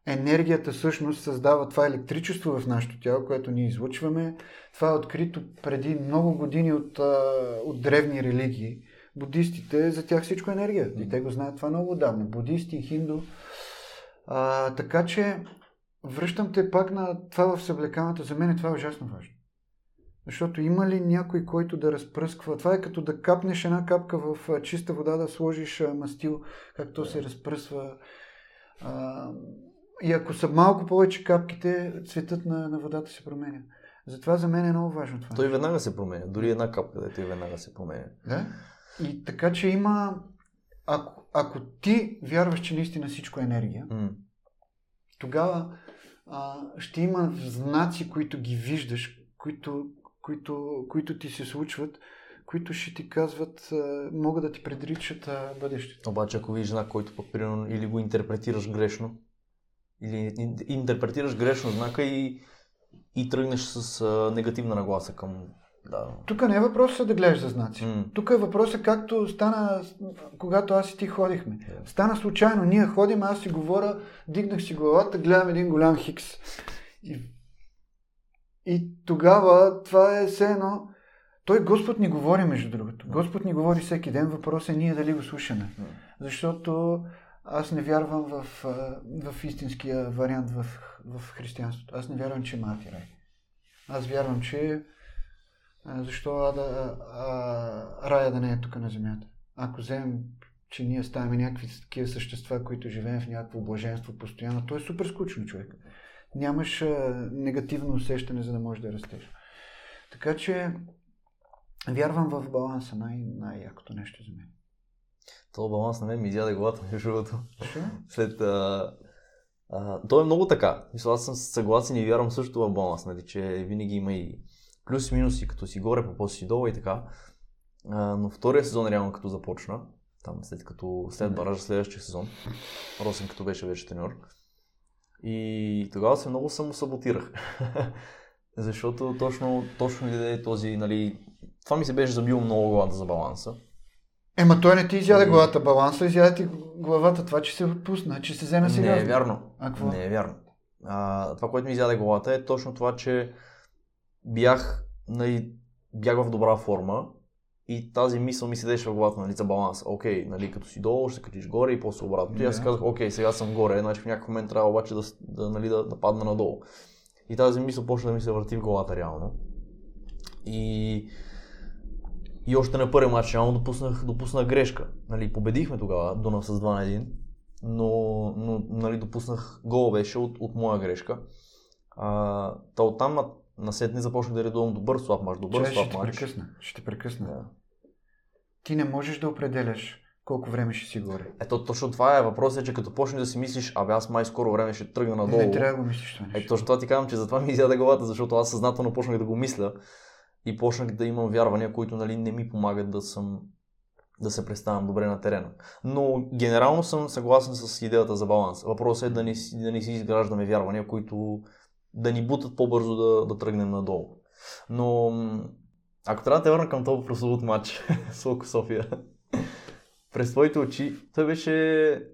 енергията всъщност създава това електричество в нашето тяло, което ние излучваме. Това е открито преди много години от, от древни религии. Будистите, за тях всичко е енергия. И те го знаят това много отдавна. Будисти, хинду. А, така че, връщам те пак на това в съблеканата. За мен това е ужасно важно. Защото има ли някой, който да разпръсква? Това е като да капнеш една капка в чиста вода, да сложиш мастил, както се разпръсва. А, и ако са малко повече капките, цветът на, на водата се променя. Затова за мен е много важно това. Той веднага се променя. Дори една капка, да той веднага се променя. Да? И така, че има... Ако, ако ти вярваш, че наистина всичко е енергия, mm. тогава а, ще има знаци, които ги виждаш, които, които, които ти се случват, които ще ти казват, а, могат да ти предричат бъдещето. Обаче, ако видиш знак, който пък примерно или го интерпретираш грешно, или интерпретираш грешно знака и, и тръгнеш с а, негативна нагласа към... Да. Тук не е въпросът да гледаш за знаци. Mm. Тук е въпросът както стана, когато аз и ти ходихме. Yeah. Стана случайно. Ние ходим, аз си говоря, дигнах си главата, гледам един голям хикс. И, и тогава това е все едно... Той Господ ни говори, между другото. Господ ни говори всеки ден. Въпросът е ние дали го слушаме. Mm. Защото аз не вярвам в, в истинския вариант в, в християнството. Аз не вярвам, че мати рай. Аз вярвам, че защо ада, а, рая да не е тук на земята. Ако вземем, че ние ставаме някакви такива същества, които живеем в някакво блаженство постоянно, то е супер скучно човек. Нямаш а, негативно усещане, за да можеш да растеш. Така че вярвам в баланса, най- най-якото нещо за мен. То баланс на мен ми изяде главата, между другото. След, а, А, то е много така. Мисля, аз съм съгласен и вярвам също в баланс, нали, че винаги има и плюс и минуси, като си горе, по после си долу и така. А, но втория сезон реално като започна, там след като след баража следващия сезон, Росен като беше вече треньор. И тогава се много самосаботирах. (laughs) Защото точно, точно ми даде този, нали, това ми се беше забило много главата за баланса. Ема той не ти изяде главата баланса, изяде ти главата това, че се отпусна, че се взе на сериозно. Не е вярно. А какво? Не е вярно. А, това, което ми изяде главата е точно това, че бях, нали, бях в добра форма и тази мисъл ми седеше в главата, нали, за баланс. Окей, нали, като си долу, ще качиш горе и после обратно. И аз си казах, окей, сега съм горе, значи в някакъв момент трябва обаче да, да, нали, да, да падна надолу. И тази мисъл почна да ми се върти в главата реално. И, и още на първи матч реално допуснах, допуснах грешка. Нали, победихме тогава, Дунав с 2 на 1, но, но нали, допуснах гол беше от, от моя грешка. А, та оттам на, на сетне започнах да редувам добър слаб мач, добър Чай, слаб ще мач. прекъсна. Ще те прекъсна. Да. Ти не можеш да определяш колко време ще си горе. Ето точно това е въпросът, е, че като почнеш да си мислиш, абе аз май скоро време ще тръгна надолу. Не трябва да го мислиш това нещо. точно това ти казвам, че затова ми изяде главата, защото аз съзнателно почнах да го мисля и почнах да имам вярвания, които нали, не ми помагат да съм да се представям добре на терена. Но генерално съм съгласен с идеята за баланс. Въпросът е да не, да не си изграждаме вярвания, които да ни бутат по-бързо да, да тръгнем надолу. Но ако трябва да те върна към този прословут матч (laughs) с Локо София, (laughs) през твоите очи, той беше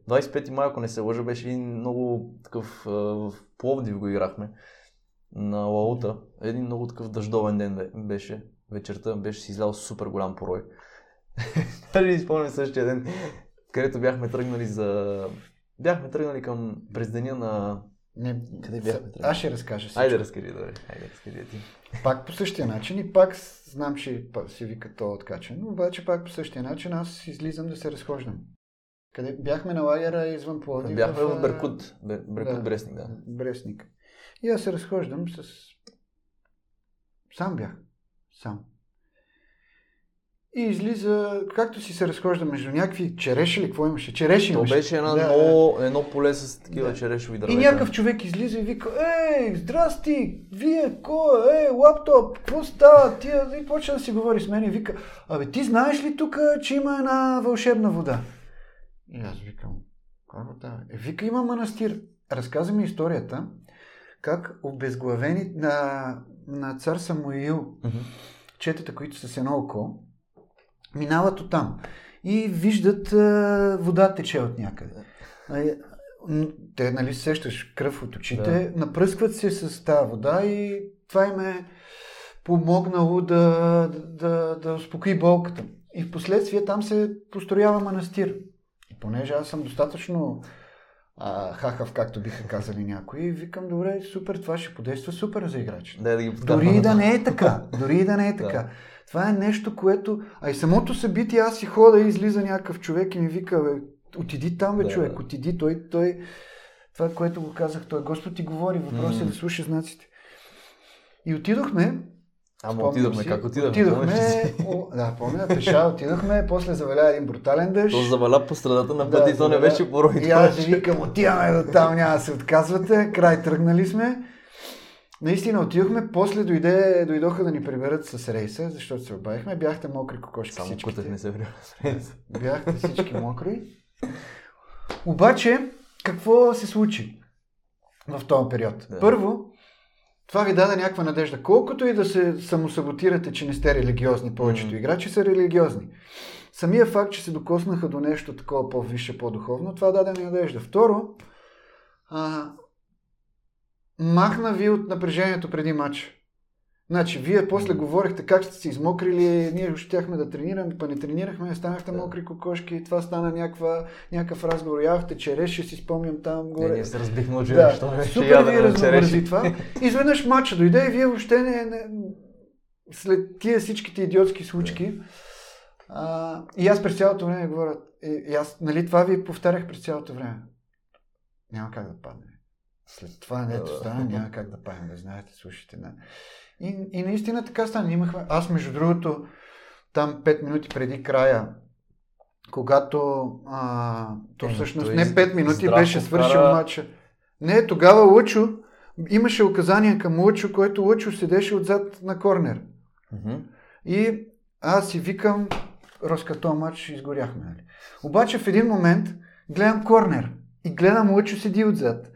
25 май, ако не се лъжа, беше един много такъв, в Пловдив го играхме на Лаута. Един много такъв дъждовен ден бе- беше вечерта, беше си излял супер голям порой. (laughs) Даже си спомням същия ден, където бяхме тръгнали за... Бяхме тръгнали към през деня на... Не, Къде бяхме тръгнали? Аз ще разкажа всичко. Айде разкажи, добре. Айде разкажи ти. Пак по същия начин и пак знам, че си вика то откачен, но обаче пак по същия начин аз излизам да се разхождам. Къде бяхме на лагера извън Пловдив. Бяхме в а, Беркут. Бер- Беркут Брестник, да. Брестник. И аз се разхождам с... Сам бях. Сам. И излиза, както си се разхожда между някакви череши ли, какво имаше? Череши То имаше. беше една Да, много, едно поле с такива Да. черешови И дървета. някакъв човек излиза и вика, ей, здрасти, вие, кой, е, лаптоп, какво става, тия, и почва да си говори с мен и вика, абе, ти знаеш ли тук, че има една вълшебна вода? И аз викам, каква вода? Е, вика, има манастир. Разказа ми историята, как обезглавени на, на цар Самуил, Мгм. четата, които са с едно око, минават оттам и виждат а, вода тече от някъде. Те, нали, сещаш кръв от очите, да. напръскват се с тази вода и това им е помогнало да, да, да успокои болката. И в последствие там се построява манастир. И понеже аз съм достатъчно а, хахав, както биха казали някои, викам, добре, супер, това ще подейства супер за играчите. Дай да ги. Дори и да не е така. Дори и да не е Да. така. Това е нещо, което... А и самото събитие, аз си хода и излиза някакъв човек и ми вика, бе, отиди там, бе, Да, човек, да. отиди. Той, той... Това, което го казах, той Господ ти говори, въпросът е да слуша знаците. И отидохме, Ама отидохме, си, как отидохме? Отидохме, о, да, помня, пеша отидохме, после заваля един брутален дъжд. То заваля по средата на Да, пътя и то не беше порой. И аз ви викам, отиваме до там, няма да се отказвате. Край тръгнали сме. Наистина отидохме, после дойде, дойдоха да ни приберат с рейса, защото се обадихме. Бяхте мокри кокошки Само всичките. кутът не се вря. Бяхте всички мокри. Обаче, какво се случи в този период? Да. Първо, това ви даде някаква надежда. Колкото и да се самосаботирате, че не сте религиозни, повечето М. играчи са религиозни. Самия факт, че се докоснаха до нещо такова по-висше, по-духовно, това даде ми надежда. Второ, а, махна ви от напрежението преди матча. Значи, вие после говорихте как сте се измокрили, ние щяхме да тренираме, па не тренирахме, станахте Да. мокри кокошки, това стана някаква, някакъв разговор. Явахте череши, си спомням там Не, горе. ние се разбихме от Да, що не супер ви разнообрази това. Изведнъж матча дойде и вие въобще не, не след тия всичките идиотски случки а, и аз през цялото време говоря, и аз, нали, това ви повтарях през цялото време. Няма как да падне. След това, дето Да. стана, няма как да падне, да знаете, слушайте. Не. И, и наистина така стана. Имахме, аз между другото, там 5 минути преди края, когато а, то Е, но всъщност не 5 минути беше свършил вкара- матча. Не, тогава Лъчо, имаше указания към Лъчо, който Лъчо седеше отзад на корнер. И аз си викам, Роска този матч изгоряхме. Нали? Обаче в един момент гледам корнер и гледам Лъчо седи отзад.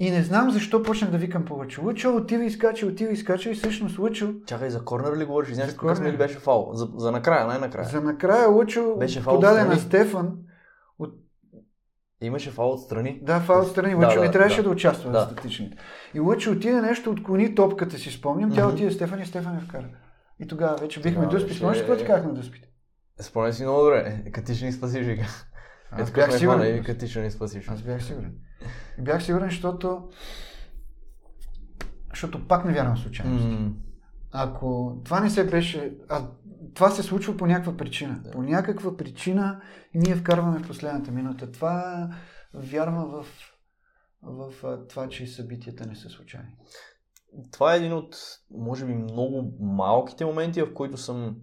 И не знам защо почнах да викам по Лъчо. Отива и скача, отива и скача и всъщност Лъчо Чакай, за корнер ли говориш? Извинявай, За корнер. ли беше фал? За, за накрая, най-накрая. за накрая Лъчо Беше фал подаде на. Стефан. Имаше фал отстрани. Да, фал отстрани. Да, Лъчо да, не трябваше да. да, участва Да. в статичните. И Лъчо отиде нещо, отклони топката си, спомням. Тя отиде Стефан и Стефан я вкара. И тогава вече бихме Тогава дуспи. беше- Спомняш ли какво ти казахме дуспите? Спомня си много добре. Е, Като ти ще ни спасиш, вика. Аз бях сигурен. Аз бях сигурен. И бях сигурен, защото защото пак не вярвам в. М, Ако това не се беше... А, това се случва по някаква причина. Да. По някаква причина ние вкарваме в последната минута. Това вярва в, в, това, че събитията не са случайни. Това е един от, може би, много малките моменти, в които съм...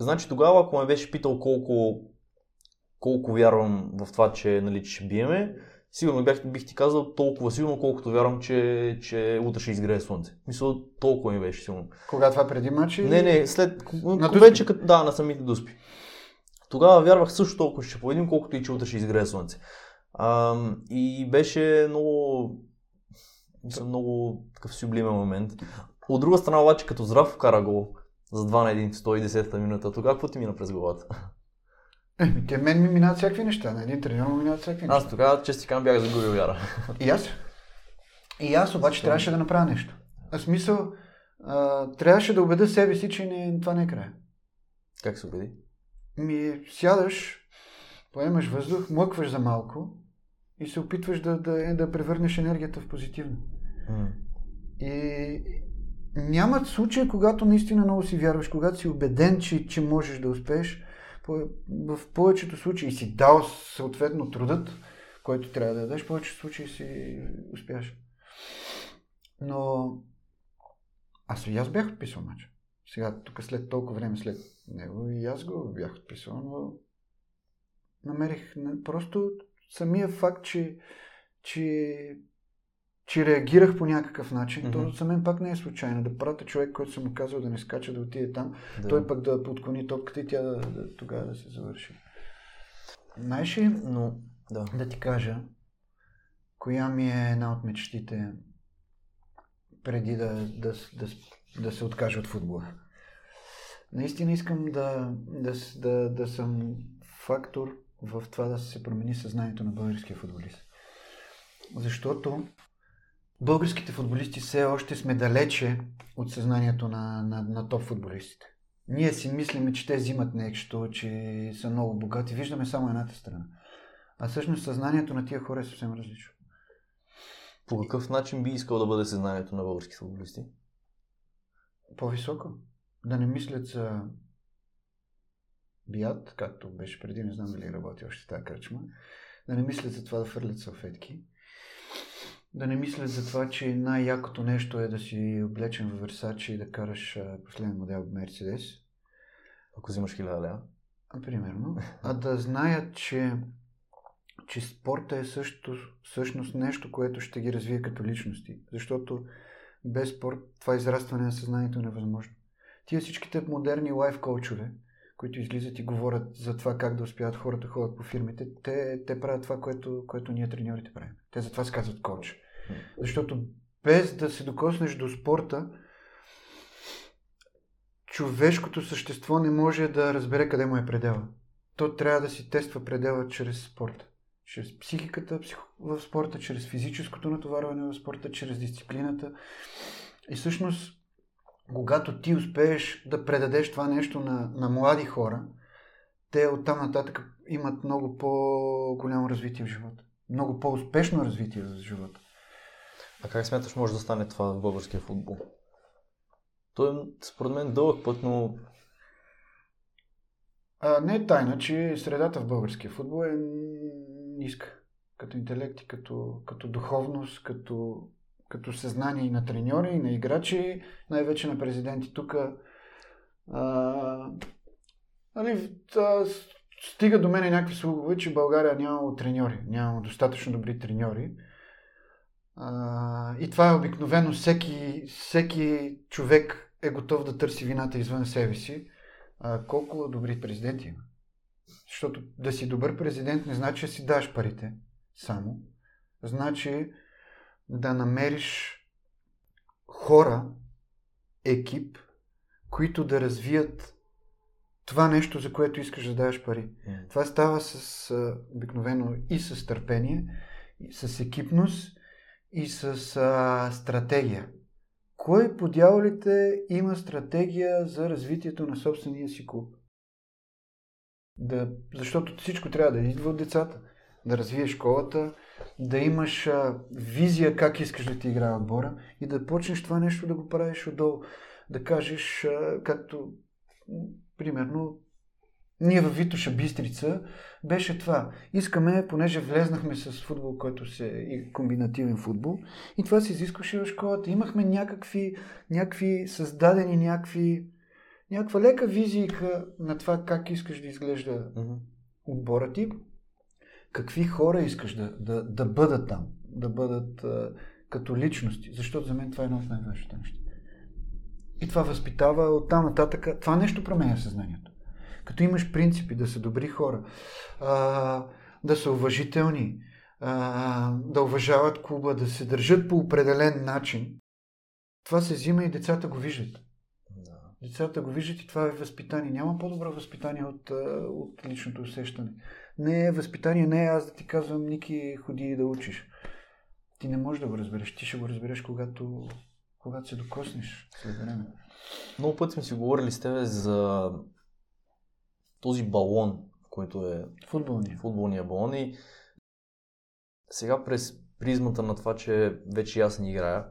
Значи тогава, ако ме беше питал колко, колко вярвам в това, че, нали, че ще биеме, сигурно бях, бих ти казал толкова сигурно, колкото вярвам, че, че утре ще изгрее слънце. Мисля, толкова ми беше сигурно. Кога това преди матча? Не, не, след... На вече, като- да, на самите дуспи. Тогава вярвах също толкова, ще победим, колкото и че утре ще изгрее слънце. А, и беше много... Мисля, много такъв сюблимен момент. От друга страна обаче, като здрав вкара гол за 2 на 1 в 110-та минута, тогава какво ти мина през главата? Еми, те мен ми минават всякакви неща. На един треньор ми минават всякакви неща. Аз тогава, чести кам, бях загубил вяра. И аз. И аз обаче трябваше да направя нещо. В смисъл, а, трябваше да убеда себе си, че не, това не е края. Как се убеди? Ми сядаш, поемаш въздух, млъкваш за малко и се опитваш да, да, да превърнеш енергията в позитивно. И няма случай, когато наистина много си вярваш, когато си убеден, че, че можеш да успееш. В повечето случаи си дал съответно трудът, който трябва да дадеш, в повечето случаи си успяш. Но аз и аз бях отписал матча. Сега, тук след толкова време след него и аз го бях отписал, но намерих просто самия факт, че, че, че реагирах по някакъв начин, Мгм. то за мен пак не е случайно. Да пратя човек, който съм му казал да не скача, да отиде там, Да. той пък да подклони топката и тя да, да, тогава да се завърши. Знаеш ли, Но, да. да ти кажа, коя ми е една от мечтите преди да, да, да, да се откажа от футбола. Наистина искам да, да, да, да съм фактор в това да се промени съзнанието на българския футболист. Защото българските футболисти все още сме далече от съзнанието на, на, на топ футболистите. Ние си мислиме, че те взимат нещо, че са много богати. Виждаме само едната страна. А всъщност съзнанието на тия хора е съвсем различно. По какъв начин би искал да бъде съзнанието на български футболисти? По-високо. Да не мислят за бият, както беше преди, не знам дали работи още тази кръчма. Да не мислят за това да фърлят салфетки. Да не мислят за това, че най-якото нещо е да си облечен в Версачи и да караш а, последен модел Мерцедес. Ако взимаш хиляда лева. Примерно, а да знаят, че, че спорта е също, всъщност нещо, което ще ги развие като личности. Защото без спорт това израстване на съзнанието е невъзможно. Тия всичките модерни лайф коучове, които излизат и говорят за това как да успяват хората ходят по фирмите, те, те правят това, което, което ние треньорите правим. Те затова се казват коуч. Защото без да се докоснеш до спорта, човешкото същество не може да разбере къде му е предела. То трябва да си тества предела чрез спорта. Чрез психиката в спорта, чрез физическото натоварване в спорта, чрез дисциплината. И всъщност, когато ти успееш да предадеш това нещо на, на млади хора, те оттам нататък имат много по-голямо развитие в живота. Много по-успешно развитие в живота. А как смяташ може да стане това в българския футбол? Той е според мен дълъг път, но А, не е тайна, че средата в българския футбол е ниска. Като интелект и като, като духовност, като, като съзнание и на треньори, и на играчи, най-вече на президенти. Тук нали, стига до мен някакви слугове, че България няма треньори, няма достатъчно добри треньори. А, и това е обикновено всеки, всеки човек е готов да търси вината извън себе си. А, колко добри президенти има. Защото да си добър президент не значи да си даш парите само. Значи да намериш хора, екип, които да развият това нещо, за което искаш да даваш пари. Mm. Това става с а, обикновено и с търпение, и с екипност и с а, стратегия. Кой по дяволите има стратегия за развитието на собствения си клуб? Да, защото всичко трябва да идва от децата. Да развиеш школата, да имаш а, визия как искаш да ти играе отбора и да почнеш това нещо да го правиш отдолу. Да кажеш, а, както примерно ние във Витоша Бистрица беше това. Искаме, понеже влезнахме с футбол, който се и комбинативен футбол, и това се изискваше в школата. Имахме някакви, някакви създадени някакви, някаква лека визийка на това как искаш да изглежда Мгм. отбора ти, какви хора искаш да, да, да бъдат там, да бъдат а, като личности, защото за мен това е едно от най-важните неща. И това възпитава от там нататък, това нещо променя съзнанието. Като имаш принципи да са добри хора, а, да са уважителни, а, да уважават клуба, да се държат по определен начин, това се взима и децата го виждат. Да. Децата го виждат и това е възпитание. Няма по-добро възпитание от, от личното усещане. Не е възпитание, не е аз да ти казвам, Ники, ходи и да учиш. Ти не можеш да го разбереш. Ти ще го разбереш, когато, когато се докоснеш след време. Много пъти сме си говорили с тебе за този балон, който е Футболния. футболния балон и сега през призмата на това, че вече аз не играя,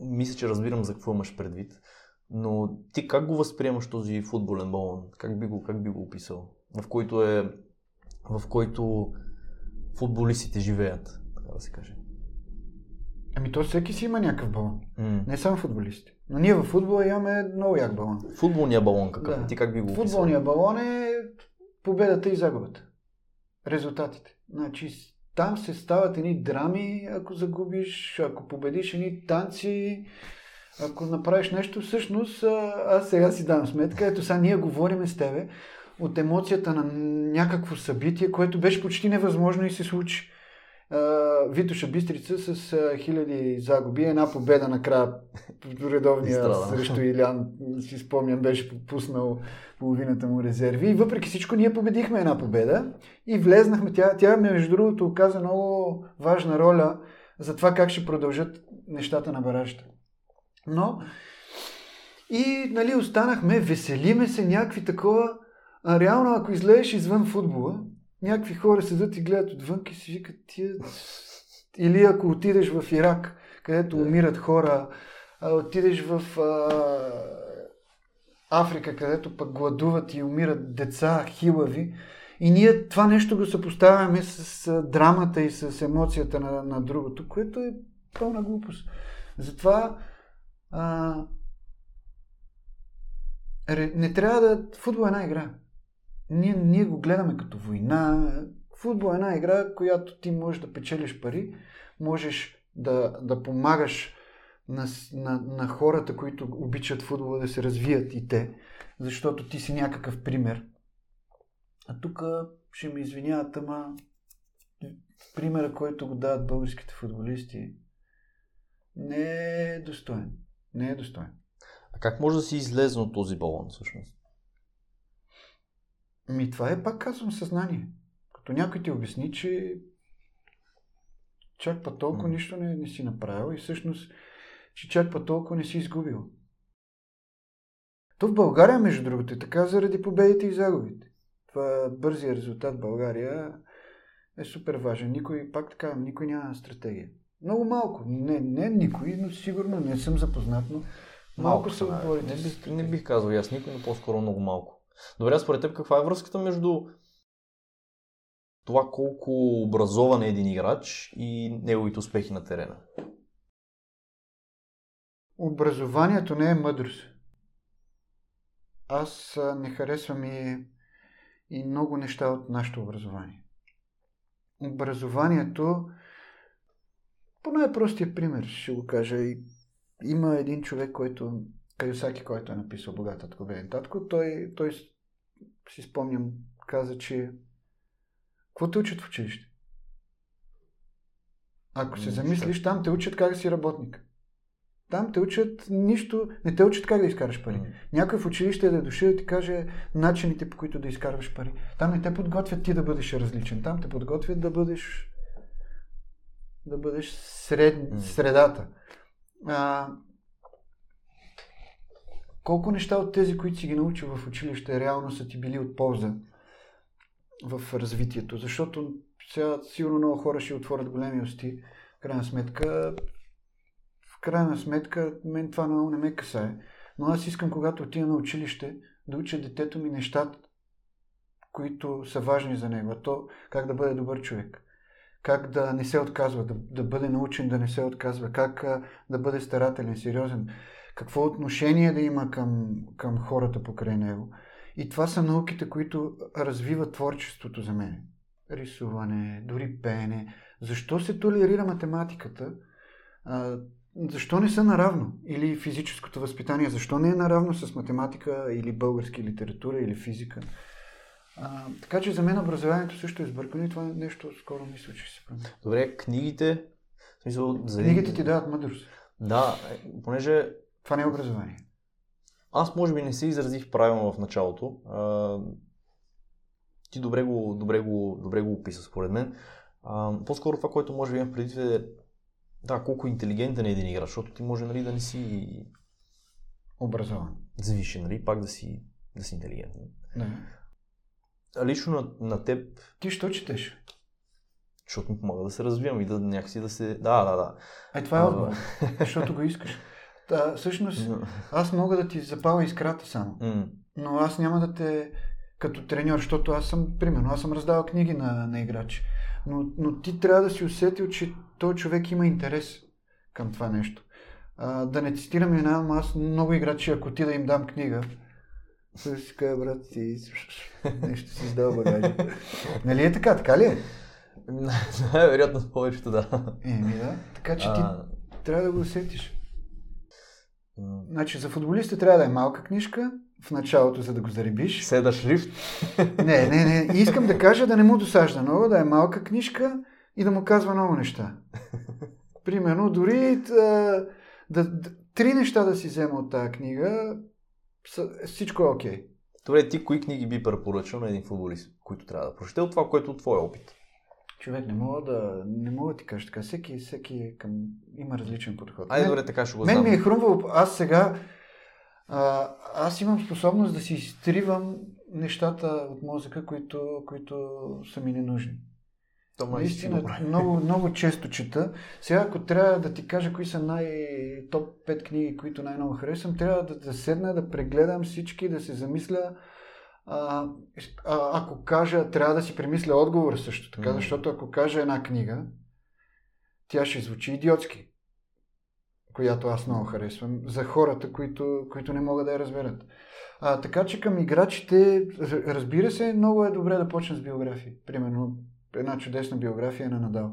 мисля, че разбирам за какво имаш предвид, но ти как го възприемаш този футболен балон? Как би го, как би го описал? В който е в който футболистите живеят, така да се каже. Ами то всеки си има някакъв балон. М. Не само футболисти. Но ние в футбола имаме много як балон. Футболния балон какъв? Да. Ти как би го описал? Футболният балон е победата и загубата. Резултатите. Значи там се стават едни драми, ако загубиш, ако победиш едни танци, ако направиш нещо. Всъщност, аз сега си дам сметка, ето сега ние говориме с тебе от емоцията на някакво събитие, което беше почти невъзможно и се случи. Витоша Бистрица с а, хиляди загуби, една победа накрая редовния срещу Илян, си спомням, беше пуснал половината му резерви. И въпреки всичко ние победихме една победа и влезнахме. Тя, тя между другото, оказа много важна роля за това как ще продължат нещата на баражата. Но и нали, останахме, веселиме се, някакви такова. А реално, ако излезеш извън футбола, някакви хора седат и гледат отвън и си викат тия... Или ако отидеш в Ирак, където умират хора, отидеш в а, Африка, където пък гладуват и умират деца, хилави, и ние това нещо го съпоставяме с драмата и с емоцията на, на другото, което е пълна глупост. Затова а, не трябва да... Футбол е една игра. Ние, ние го гледаме като война. Футбол е една игра, която ти можеш да печелиш пари, можеш да, да помагаш на, на, на хората, които обичат футбола да се развият и те, защото ти си някакъв пример. А тук ще ми извиняват, ама примера, който го дават българските футболисти, не е достоен. Не е достоен. А как може да си излезе от този балон всъщност? Ми това е, пак казвам, съзнание. Като някой ти обясни, че чак па толкова М. нищо не, не си направил и всъщност, че чак па толкова не си изгубил. То в България, между другото, е така заради победите и загубите. Това бързия резултат в България е супер важен. Никой, пак така, никой няма стратегия. Много малко. Не, не никой, но сигурно не съм запознат, но малко са да. отборите. Не бих, не бих казал аз никой, но по-скоро много малко. Добре, според теб каква е връзката между това колко образован е един играч и неговите успехи на терена? Образованието не е мъдрост. Аз не харесвам и, и много неща от нашето образование. Образованието по най-простия пример ще го кажа. Има един човек, който, Кайосаки, който е написал Богат татко, беден татко, той, той си спомням, каза, че какво те учат в училище? Ако се замислиш, там те учат как да си работник. Там те учат нищо, не те учат как да изкараш пари. Mm. Някой в училище да е дошъл да ти каже начините по които да изкарваш пари. Там не те подготвят ти да бъдеш различен. Там те подготвят да бъдеш да бъдеш сред, mm. средата. А, колко неща от тези, които си ги научил в училище, реално са ти били от полза в развитието? Защото сега сигурно много хора ще отворят големи усти. В крайна сметка в крайна сметка, мен това много не ме касае. Но аз искам, когато отида на училище, да уча детето ми нещата, които са важни за него. А то как да бъде добър човек. Как да не се отказва, да, да бъде научен да не се отказва. Как а, да бъде старателен, сериозен. Какво отношение да има към, към хората покрай него. И това са науките, които развиват творчеството за мен. Рисуване, дори пеене. Защо се толерира математиката? защо не са наравно? Или физическото възпитание, защо не е наравно с математика или български литература или физика? А, така че за мен образованието също е сбъркано и това е нещо скоро мисля, че се промени. Добре, книгите. В смисъл, за... Книгите ти дават мъдрост. Да, понеже. Това не е образование. Аз може би не се изразих правилно в началото. А, ти добре го, добре го, добре го описа, според мен. А, по-скоро това, което може би имам предвид е да, колко интелигентен е един играч, защото ти може нали, да не си образован. Завиши, нали, пак да си, да си интелигентен. Не. А лично на, на теб... Ти що четеш? Защото ми помага да се развивам и да някакси да се... Да, да, да. Е, това е отговор. (laughs) защото го искаш. Та, всъщност, (laughs) аз мога да ти запаля искрата само. Но аз няма да те като треньор, защото аз съм, примерно, аз съм раздавал книги на, на играчи. Но, но ти трябва да си усетил, че този човек има интерес към това нещо. А, да не цитирам една, но аз много играчи, ако ти да им дам книга, си кажа, брат, ти нещо си издал багажа. (laughs) нали е така, така ли е? (laughs) Най-вероятно с повечето да. Еми да, така че ти а... трябва да го усетиш. Значи за футболиста трябва да е малка книжка, в началото, за да го заребиш. Седа шрифт. (laughs) Не, не, не. Искам да кажа да не му досажда много, да е малка книжка и да му казва много неща. (laughs) Примерно, дори да, да, да, три неща да си взема от тази книга, всичко е окей. Okay. Добре, ти кои книги би препоръчал на един футболист, които трябва да прочете от това, което е от твоя опит? Човек, не мога да, не мога да ти кажа така. Всеки, всеки е към, има различен подход. Айде, добре, така ще го Мен ми е хрумвало, аз сега, а, аз имам способност да си изтривам нещата от мозъка, които, които са ми ненужни. Това Наистина, (laughs) много, много често чета. Сега, ако трябва да ти кажа кои са най-топ 5 книги, които най-много харесвам, трябва да, да седна, да прегледам всички, да се замисля. А, а, ако кажа, трябва да си премисля отговор също така, mm. защото ако кажа една книга, тя ще звучи идиотски, която аз много харесвам, за хората, които, които не могат да я разберат. А, така че към играчите, разбира се, много е добре да почна с биографии. Примерно, една чудесна биография на Надал.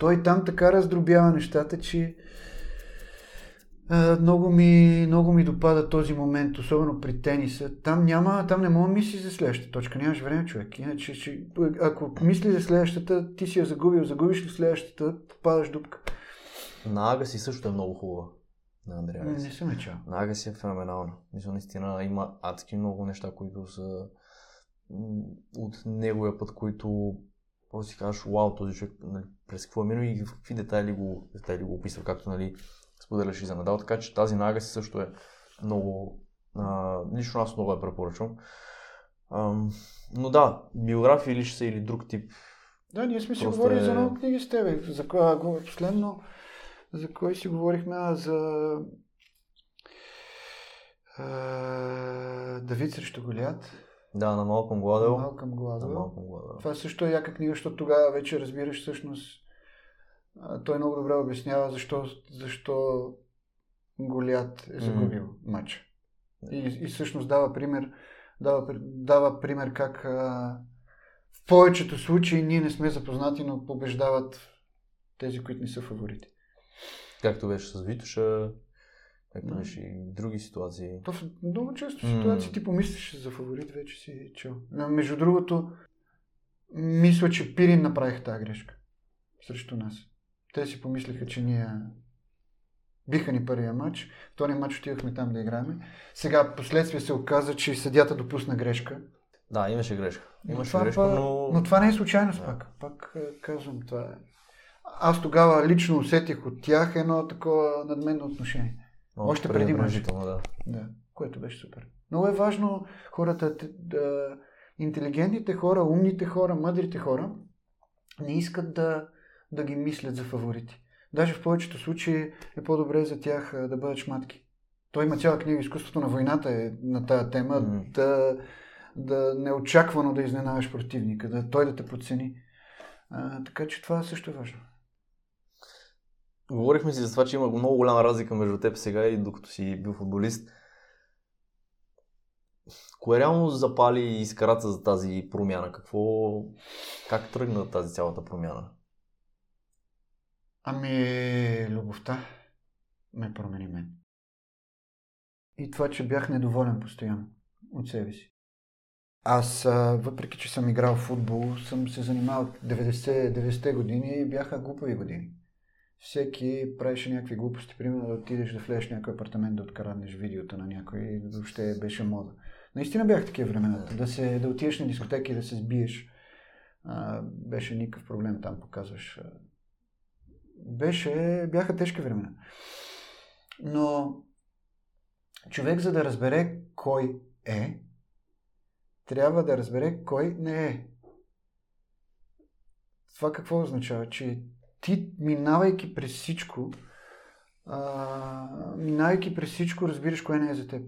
Той там така раздробява нещата, че много ми, много ми допада този момент, особено при тениса. Там няма, там не мога да мисли за следващата точка. Нямаш време, човек. Иначе, че, ако мисли за следващата, ти си я загубил. Загубиш ли следващата, попадаш дупка. На Агаси също е много хубава. На Андрея Не, не съм чал. На Агаси е феноменална. Мисля, наистина има адски много неща, които са от неговия път, които просто си кажеш, вау, този човек нали, през какво е минал и какви детайли го, детайли го описва, както нали, споделяш и за Надал, така че тази нага си също е много, а, лично аз много я препоръчвам. А, но да, биография или ще са или друг тип. Да, ние сме си говорили е... за много книги с тебе. За кой, последно, за кой си говорихме? А, за а, Давид срещу Голят. Да, на. Малком Гладел. На Малком Гладел. Това също е яка книга, защото тогава вече разбираш всъщност той много добре обяснява защо, защо Голят е загубил mm. матча. И, и всъщност дава пример, дава, дава пример как а, в повечето случаи ние не сме запознати, но побеждават тези, които не са фаворити. Както беше с Витоша, както беше и други ситуации. То в много често ситуации ти помислиш за фаворит, вече си чел. Между другото, мисля, че Пирин направих тази грешка срещу нас. Те си помислиха, че ние биха ни първия матч. Втория матч отивахме там да играем. Сега, последствие се оказа, че съдята допусна грешка. Да, имаше грешка. Имаше това, грешка, но... но това не е случайност да. пак. Пак е, казвам, това е. Аз тогава лично усетих от тях едно такова надменно отношение. Но, Още преди мъжите. Да. да. Което беше супер. Много е важно хората, да, интелигентните хора, умните хора, мъдрите хора не искат да, да ги мислят за фаворити. Даже в повечето случаи е по-добре за тях да бъдат шматки. Той има цяла книга Изкуството на войната е на тая тема. Mm. Да, да неочаквано да изненаваш противника, да той да те подцени. А, така че това също е важно. Говорихме си за това, че има много голяма разлика между теб сега и докато си бил футболист. Кое реално запали искраца за тази промяна? Какво, как тръгна тази цялата промяна? Ами, любовта ме промени мен. И това, че бях недоволен постоянно от себе си. Аз, въпреки че съм играл в футбол, съм се занимавал 90, 90-те години и бяха глупави години. Всеки правеше някакви глупости, примерно да отидеш да влезеш в някой апартамент, да откраднеш видеото на някой и въобще беше мода. Наистина бях такива времената. Да, се, да отидеш на дискотеки и да се сбиеш. А, беше никакъв проблем там, показваш. Беше, бяха тежки времена. Но човек, за да разбере кой е, трябва да разбере кой не е. Това какво означава? Че ти, минавайки през всичко, а, минавайки през всичко, разбираш кое не е за теб.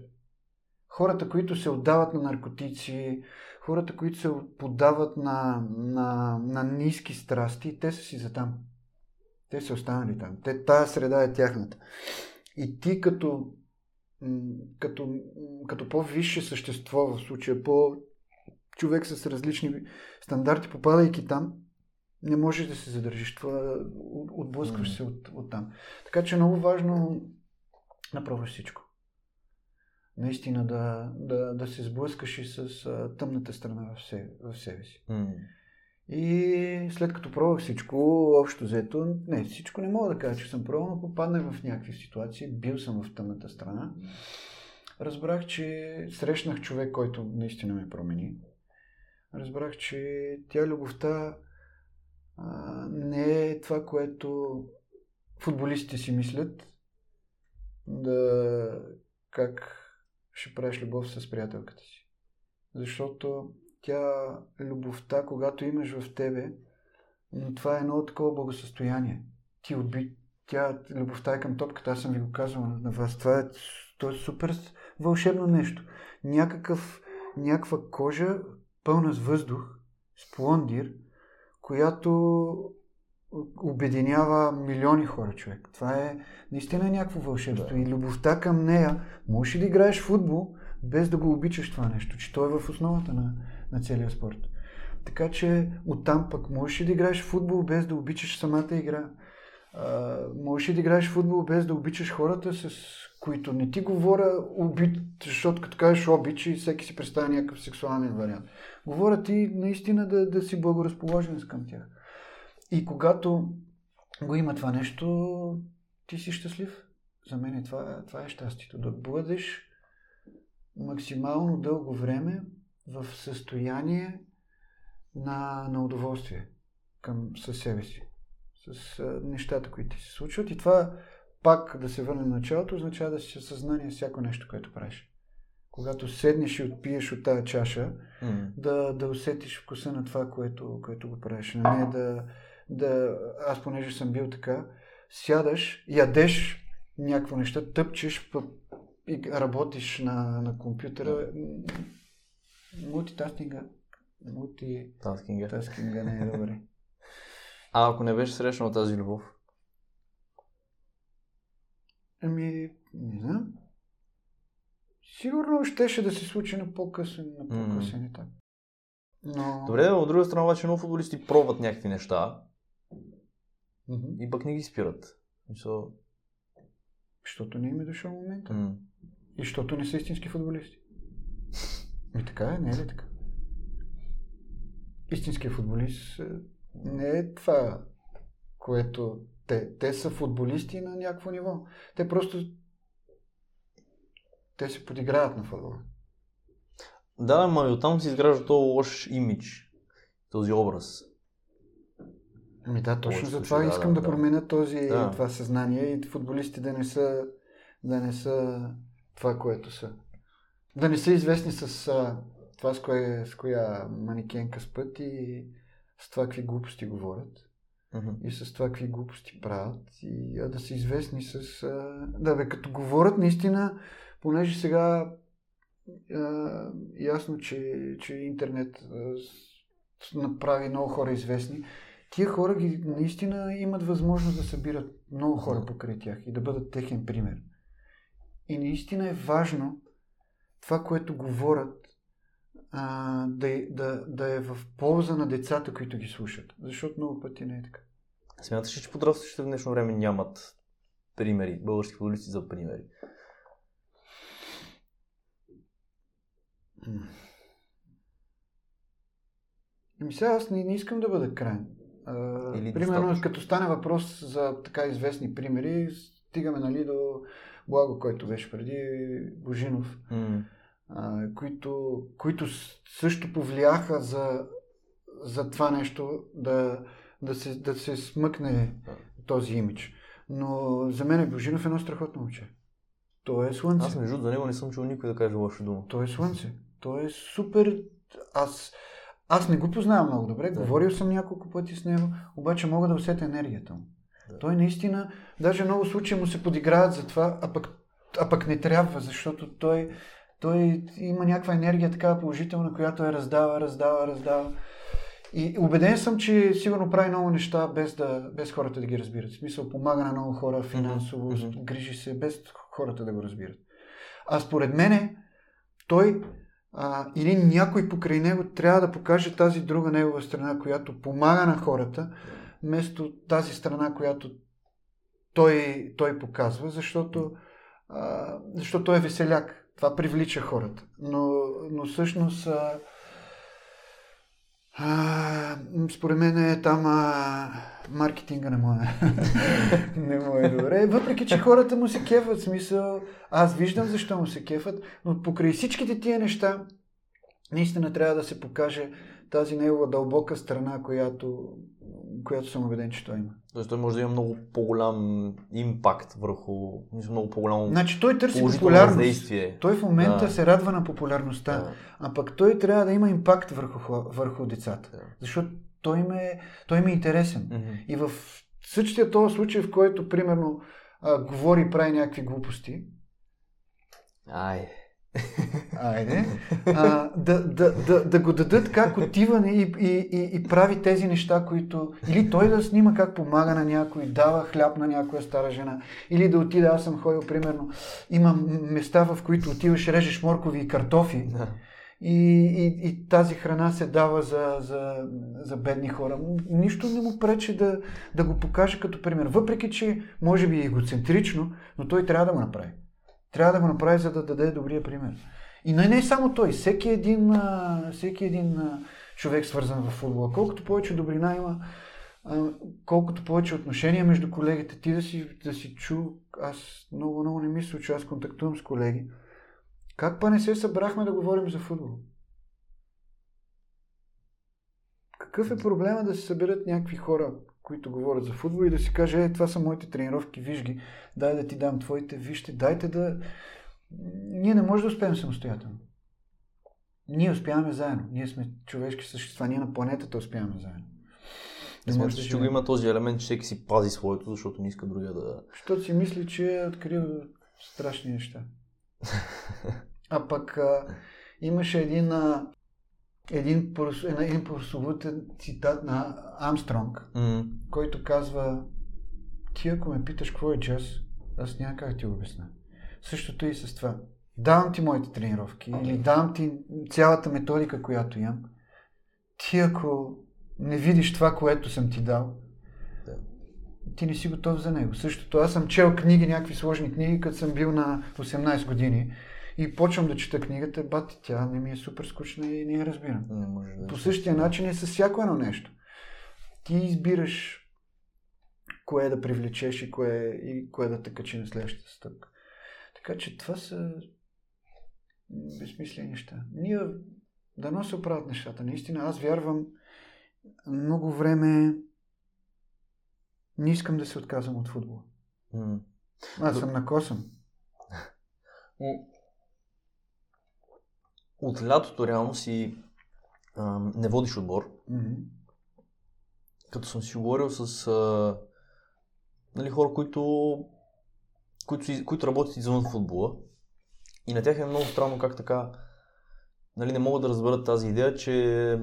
Хората, които се отдават на наркотици, хората, които се подават на, на, на ниски страсти, те са си за там. Те са останали там. Те, тая среда е тяхната. И ти като, като, като по-висше същество, в случая по човек с различни стандарти, попадайки там, не можеш да се задържиш. Това отблъскваш mm. се от, от там. Така че е много важно направиш всичко. Наистина да, да, да се сблъскаш и с а, тъмната страна в себе, в себе си. Mm. И след като пробвах всичко, общо взето, не, всичко не мога да кажа, че съм пробвал, но попаднах в някакви ситуации, бил съм в тъмната страна. Разбрах, че срещнах човек, който наистина ме промени разбрах, че тя любовта а, не е това, което футболистите си мислят, да как ще правиш любов с приятелката си. Защото тя, любовта, когато имаш в тебе, това е едно такова благосъстояние. Ти отби, тя, любовта е към топката, аз съм ви го казвал на вас. Това е, това е супер вълшебно нещо. Някакъв, някаква кожа, пълна с въздух, с плондир, която обединява милиони хора човек. Това е наистина някакво вълшебство. Да. И любовта към нея, можеш ли да играеш футбол, без да го обичаш това нещо, че то е в основата на, на целия спорт. Така че оттам пък можеш да играеш футбол, без да обичаш самата игра. А, можеш да играеш футбол, без да обичаш хората, с които не ти говоря обид, защото като кажеш обич и всеки си представя някакъв сексуален вариант. Говоря ти наистина да, да си благоразположен към тях. И когато го има това нещо, ти си щастлив. За мен е това, това е щастието. Да бъдеш максимално дълго време в състояние на, на удоволствие към със себе си. С а, нещата, които ти се случват. И това пак да се върне на началото, означава да си съзнание всяко нещо, което правиш. Когато седнеш и отпиеш от тази чаша, mm. да, да усетиш вкуса на това, което, което го правиш. Не да, да, аз понеже съм бил така, сядаш, ядеш някакво неща, тъпчеш, и работиш на, на компютъра. Мултитаскинга. Мултитаскинга не е добре. А ако не беше срещнал тази любов? Ами, не знам. Сигурно щеше да се случи на по-късен, на по-късен mm. етап. Но... Добре, от друга страна обаче много футболисти пробват някакви неща Мгм. и пък не ги спират. Мисъл, Защото не им е дошъл момента. м. И защото не са истински футболисти. И така е, не е ли така? Истинският футболист е, не е това, което те, те са футболисти на някакво ниво. Те просто те се подиграват на футбола. Да, ама и оттам се изгражда този лош имидж, този образ. Ами да, точно затова ще, да, искам да, да, да променя този, Да. това съзнание и футболистите да не са да не са това, което са. Да не са известни с а, това, с, кое, с коя манекенка спът и с това какви глупости говорят Мгм. и с това какви глупости правят, и, а да са известни с... А, да бе, като говорят наистина, понеже сега а, ясно, че, че интернет а, с- направи много хора известни, тия хора ги, наистина имат възможност да събират много хора покрай тях и да бъдат техен пример. И наистина е важно това, което говорят, а, да, е- да, да е в полза на децата, които ги слушат. Защото много пъти не е така. Смяташ ли, че подрастващите в днешно време нямат примери, български футболисти за примери? Ами сега аз не, не искам да бъда крайен. Примерно, достатъчно. като стане въпрос за така известни примери, стигаме нали, до Благо, който беше преди Божинов, М. а, които, които също повлияха за, за това нещо да, да, се, да се смъкне този имидж. Но за мен Божинов е едно страхотно момче. Той е слънце. Аз между за него не съм чул никой да каже лоша дума. Той е слънце. Той е супер. Аз, аз не го познавам много добре, Да. говорил съм няколко пъти с него, обаче мога да усетя енергията му. Да. Той наистина, даже много случаи му се подиграват за това, а пък, а пък не трябва, защото той, той има някаква енергия такава положителна, която е раздава, раздава, раздава. И убеден съм, че сигурно прави много неща без, да, без хората да ги разбират. В смисъл, помага на много хора финансово, мгм. грижи се, без хората да го разбират. А според мене, той а, или някой покрай него трябва да покаже тази друга негова страна, която помага на хората, вместо тази страна, която той, той показва, защото, а, защото той е веселяк. Това привлича хората. Но, но всъщност а, а, според мен е там а, маркетинга не му е. (laughs) не му е добре. Въпреки, че хората му се кефат, смисъл, аз виждам защо му се кефат, но покрай всичките тия неща, наистина трябва да се покаже тази негова дълбока страна, която, която съм убеден, че той има. Тоест той може да има много по-голям импакт върху, много по-голямо Значи той търси популярност. въздействие. Той в момента Да. се радва на популярността, Да, а пък той трябва да има импакт върху, върху децата. да. Защото той им е, той им е интересен. Мгм. И в същия този случай, в който, примерно, а, говори и прави някакви глупости, Ай. Айде, а, да, да, да, да го дадат как отива и, и, и, и прави тези неща, които... Или той да снима как помага на някой, дава хляб на някоя стара жена, или да отида, аз съм ходил, примерно, има места, в които отиваш, режеш моркови и картофи, Да. и, и, и тази храна се дава за, за, за бедни хора. Нищо не му пречи да, да го покаже като пример. Въпреки, че може би е егоцентрично, но той трябва да го направи. Трябва да го направи, за да даде добрия пример. И не, не само той, всеки един, всеки един човек свързан в футбола. Колкото повече добрина има, колкото повече отношения между колегите, ти да си, да си чу, аз много, много не мисля, че аз контактувам с колеги. Как па не се събрахме да говорим за футбол? Какъв е проблема да се съберат някакви хора, които говорят за футбол и да си каже, е, това са моите тренировки, виж ги, дай да ти дам твоите, вижте, дайте да... Ние не можем да успеем самостоятелно. Ние успяваме заедно. Ние сме човешки същества, ние на планетата успяваме заедно. Не Смяташ, да че го има този елемент, че всеки си пази своето, защото не иска другия да... Защото си мисли, че е открил страшни неща. (laughs) А пък а, имаше един, а, един, една- един прословутен цитат на Амстронг, М. който казва ти ако ме питаш какво е джаз, аз няма как ти го обясня. Същото и с това. Давам ти моите тренировки или давам ти цялата методика, която имам. Ти ако не видиш това, което съм ти дал, Да. ти не си готов за него. Същото, аз съм чел книги, някакви сложни книги, като съм бил на 18 години и почвам да чета книгата, бати, тя не ми е супер скучна и не я разбирам. Не може да По същия начин е с всяко едно нещо. Ти избираш кое да привлечеш и кое, и кое да те качи на следващата стъпка. Така че това са безсмислени неща. Ние дано се оправят нещата. Наистина, аз вярвам много време не искам да се отказвам от футбола. М. Аз съм накосан. М. От лятото реално си а, не водиш отбор. Мгм. Като съм си говорил с а, нали, хора, които, които, които работят извън футбола. И на тях е много странно как така нали, не могат да разберат тази идея, че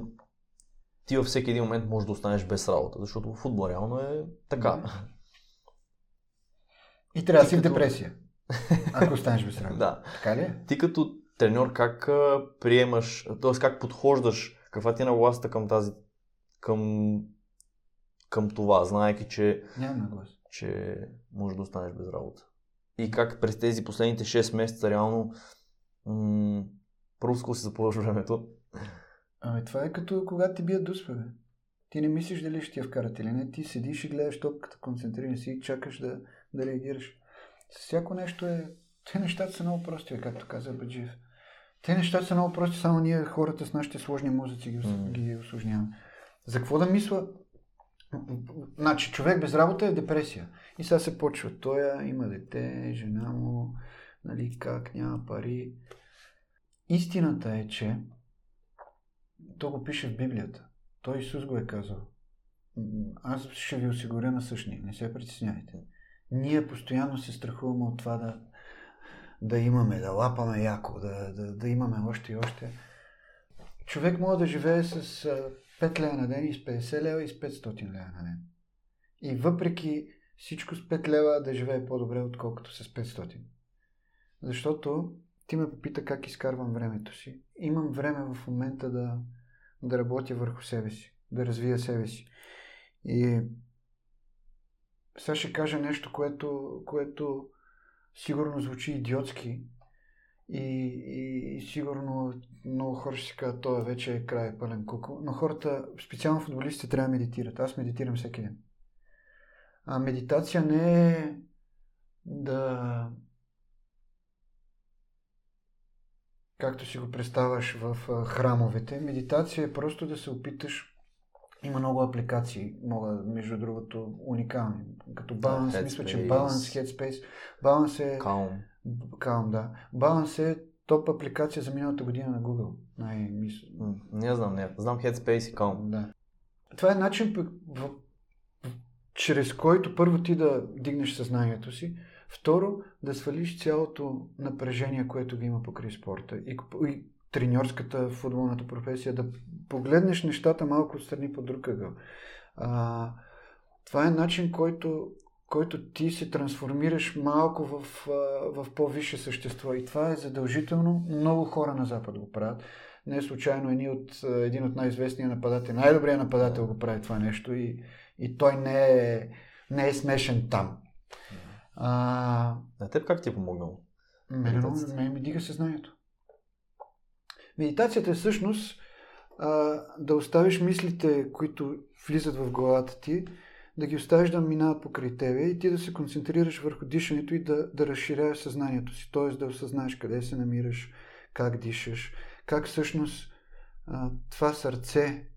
ти във всеки един момент можеш да останеш без работа, защото футбол реално е така. И трябва да си в депресия, ако останеш без работа. (laughs) да. Така ли е? Ти като треньор как приемаш, т.е. как подхождаш, каква ти е нагласата към тази, към, към това, знаеки, че, наглас. че можеш да останеш без работа. И как през тези последните 6 месеца реално м- какво си запълваш времето. Ами това е като когато ти бият дуспа, бе. Ти не мислиш дали ще ти я вкарат или не. Ти седиш и гледаш топката, концентриран си и чакаш да, да реагираш. С всяко нещо е... Те нещата са много прости, както каза Баджиев. Те нещата са много прости, само ние хората с нашите сложни мозъци ги, Мгм. ги осложняваме. За какво да мисля? Значи, човек без работа е депресия. И сега се почва. Той има дете, жена му, нали, как, няма пари. Истината е, че то го пише в Библията. Той Исус го е казал. Аз ще ви осигуря на същни. Не се притеснявайте. Ние постоянно се страхуваме от това да, да имаме, да лапаме яко, да, да, да имаме още и още. Човек може да живее с а, 5 лева на ден и с 50 лева и с 500 лева на ден. И въпреки всичко с 5 лева да живее по-добре, отколкото с 500. Защото ти ме попита как изкарвам времето си. Имам време в момента да, да работя върху себе си, да развия себе си. И сега ще кажа нещо, което, което сигурно звучи идиотски и, и, и сигурно много хора ще си кажат, той вече е край пълен куко, но хората, специално футболистите, трябва да медитират. Аз медитирам всеки ден. А медитация не е да както си го представяш в храмовете. Медитация е просто да се опиташ. Има много апликации, много, между другото, уникални. Като баланс, Headspace. мисля, че баланс, Headspace. Баланс е... Каум. Calm, да. Баланс е топ апликация за миналата година на Google. Най мисля. М, Не знам, не. Знам Headspace и Calm. Да. Това е начин, в, чрез който първо ти да дигнеш съзнанието си, второ да свалиш цялото напрежение, което ги има покрай спорта и, и треньорската, футболната професия, да погледнеш нещата малко отстрани по друг ъгъл. А, това е начин, който, който ти се трансформираш малко в, в по-висше същество. И това е задължително. Много хора на Запад го правят. Не случайно едни от, един от най-известния нападател, най-добрият нападател го прави това нещо и, и той не е, не е смешен там. А, На теб как ти е помогнало? Мене много Медитацията. ме ми дига съзнанието. Медитацията е всъщност а, да оставиш мислите, които влизат в главата ти, да ги оставиш да минават покрай тебе и ти да се концентрираш върху дишането и да, да разширяваш съзнанието си. Т.е. да осъзнаеш къде се намираш, как дишаш, как всъщност а, това сърце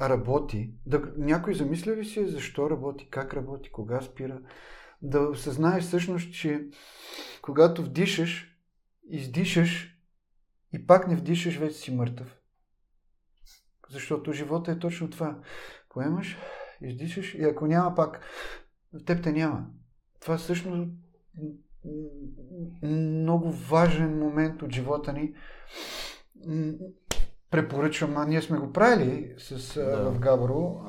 работи. Да, някой замисля ли си защо работи, как работи, кога спира? Да осъзнаеш всъщност, че когато вдишаш, издишаш и пак не вдишаш, вече си мъртъв. Защото живота е точно това. Поемаш, издишаш и ако няма пак, теб те няма. Това е всъщност много важен момент от живота ни. Препоръчвам, а ние сме го правили с, Да. в Габро.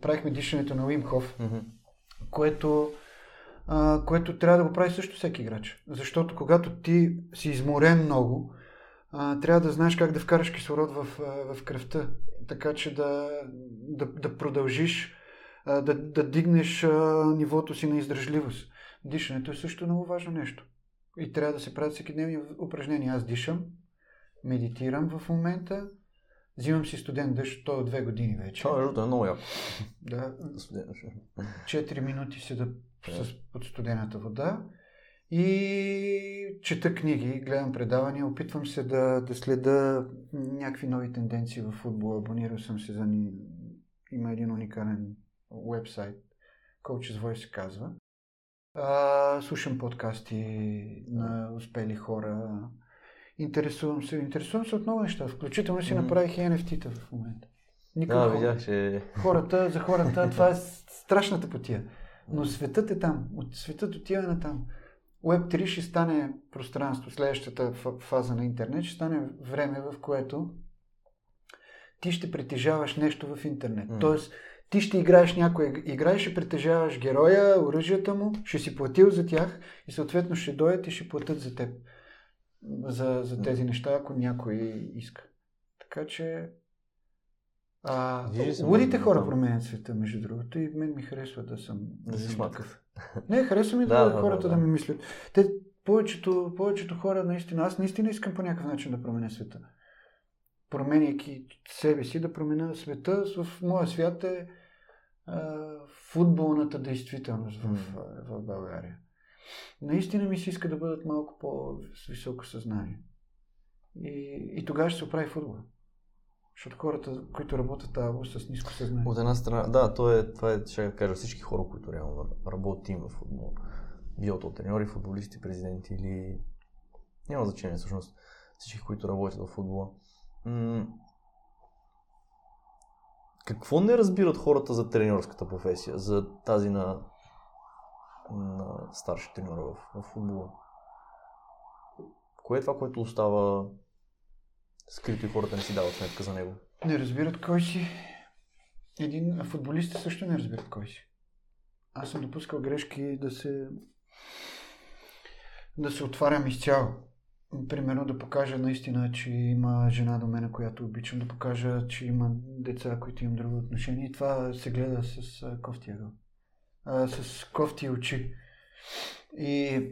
Правихме дишането на Уимхов Мгм. което, а, което трябва да го прави също всеки играч. Защото когато ти си изморен много, а, трябва да знаеш как да вкараш кислород в, в кръвта, така че да, да, да продължиш а, да, да дигнеш а, нивото си на издръжливост. Дишането е също много важно нещо. И трябва да се правят всеки дневни упражнения. Аз дишам, медитирам в момента, взимам си студент дъжд, той е от две години вече. Това е много яко. Да, Да. 4 минути си да с под студената вода и чета книги, гледам предавания, опитвам се да, да следа някакви нови тенденции в футбола. Абонирал съм се за... Има един уникален вебсайт, Coach's Voice се казва. А, слушам подкасти на успели хора. Интересувам се. Интересувам се от много неща. Включително си направих и NFT-та в момента. Никой Да, видях, че... хората, за хората това е (laughs) страшната потия. Но светът е там. От светът отива на там. Web 3 ще стане пространство, следващата фаза на интернет ще стане време, в което ти ще притежаваш нещо в интернет. М. Тоест, ти ще играеш някоя игра и ще притежаваш героя, оръжията му, ще си платил за тях и съответно ще дойдат и ще платят за теб. За, за тези неща, ако някой иска. Така че а, лудите хора променят света, между другото, и мен ми харесва да съм, Да съм шматкав. Не, харесва ми (laughs) да, Да, да, хората да, да, да. ми мислят. Те, повечето, повечето хора, наистина, аз наистина искам по някакъв начин да променя света. Променяйки себе си, да променя света. В моя свят е а, футболната действителност в, М. в България. Наистина ми се иска да бъдат малко по-с високо съзнание. И, и тогава ще се оправи футбол. Защото хората, които работят тази област с ниско съзнание. От една страна, да, то е, това е, ще кажа, всички хора, които реално работим в футбол. Било то треньори, футболисти, президенти или... Няма значение всъщност. Всички, които работят в футбола. М- Какво не разбират хората за треньорската професия, за тази на, на старши треньора в, в футбола? Кое е това, което остава скрито и хората не си дават сметка за него? Не разбират кой си. Един а футболистите също не разбират кой си. Аз съм допускал грешки да се да се отварям изцяло. Примерно да покажа наистина, че има жена до мен, която обичам, да покажа, че има деца, които имам друго отношение. И това се гледа с кофти ъгъл. С кофти очи. И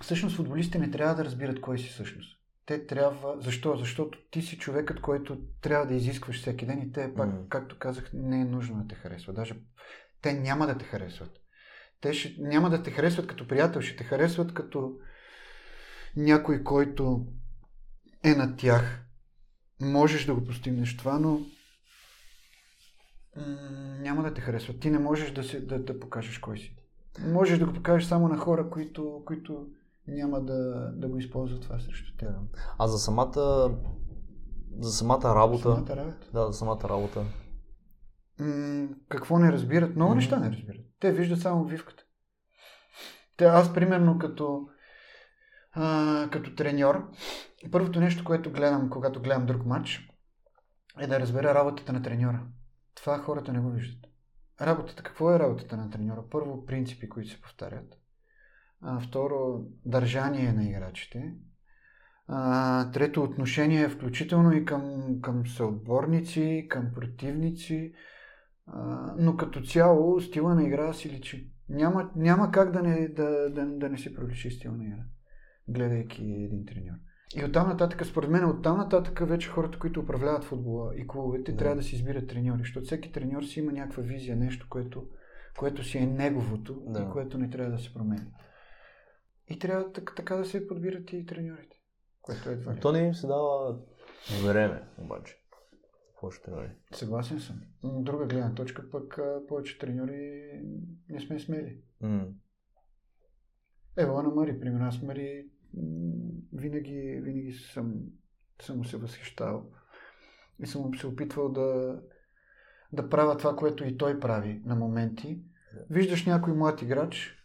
всъщност футболистите не трябва да разбират кой си всъщност. Те трябва... Защо? Защото ти си човекът, който трябва да изискваш всеки ден и те, пак, Мгм. както казах, не е нужно да те харесват. Даже те няма да те харесват. Те ще, няма да те харесват като приятел, ще те харесват като някой, който е над тях. Можеш да го постигнеш това, но няма да те харесват. Ти не можеш да, се, да, да покажеш кой си. Можеш да го покажеш само на хора, които, които няма да, да го използват това срещу теб. А за самата, за самата работа, Самата работа. да, за самата работа, М, какво не разбират? Много неща не разбират. Те виждат само вивката. Те, аз, примерно, като, а, като треньор, първото нещо, което гледам, когато гледам друг матч, е да разбера работата на треньора. Това хората не го виждат. Работата, какво е работата на треньора? Първо, принципи, които се повтарят. А, второ, държание на играчите. А, трето, отношение, включително и към, към съотборници, към противници. А, но като цяло стила на игра си личи. Няма, няма как да не, да, да, да не си проличи стила на игра, гледайки един треньор. И оттам нататък, според мен, оттам нататък вече хората, които управляват футбола и клубовете, Да. трябва да си избират треньори, защото всеки треньор си има някаква визия, нещо, което, което си е неговото Да. и което не трябва да се променя. И трябва така, така да се подбират и треньорите, което е ли. то не им се дава време, обаче. Повече треньори. Съгласен съм. М, Друга гледна точка, пък повече треньори не сме смели. М. Ево на Мари, примерно. Аз Мари винаги, винаги съм, съм се възхищавал. И съм се опитвал да, да правя това, което и той прави на моменти. Виждаш някой млад играч,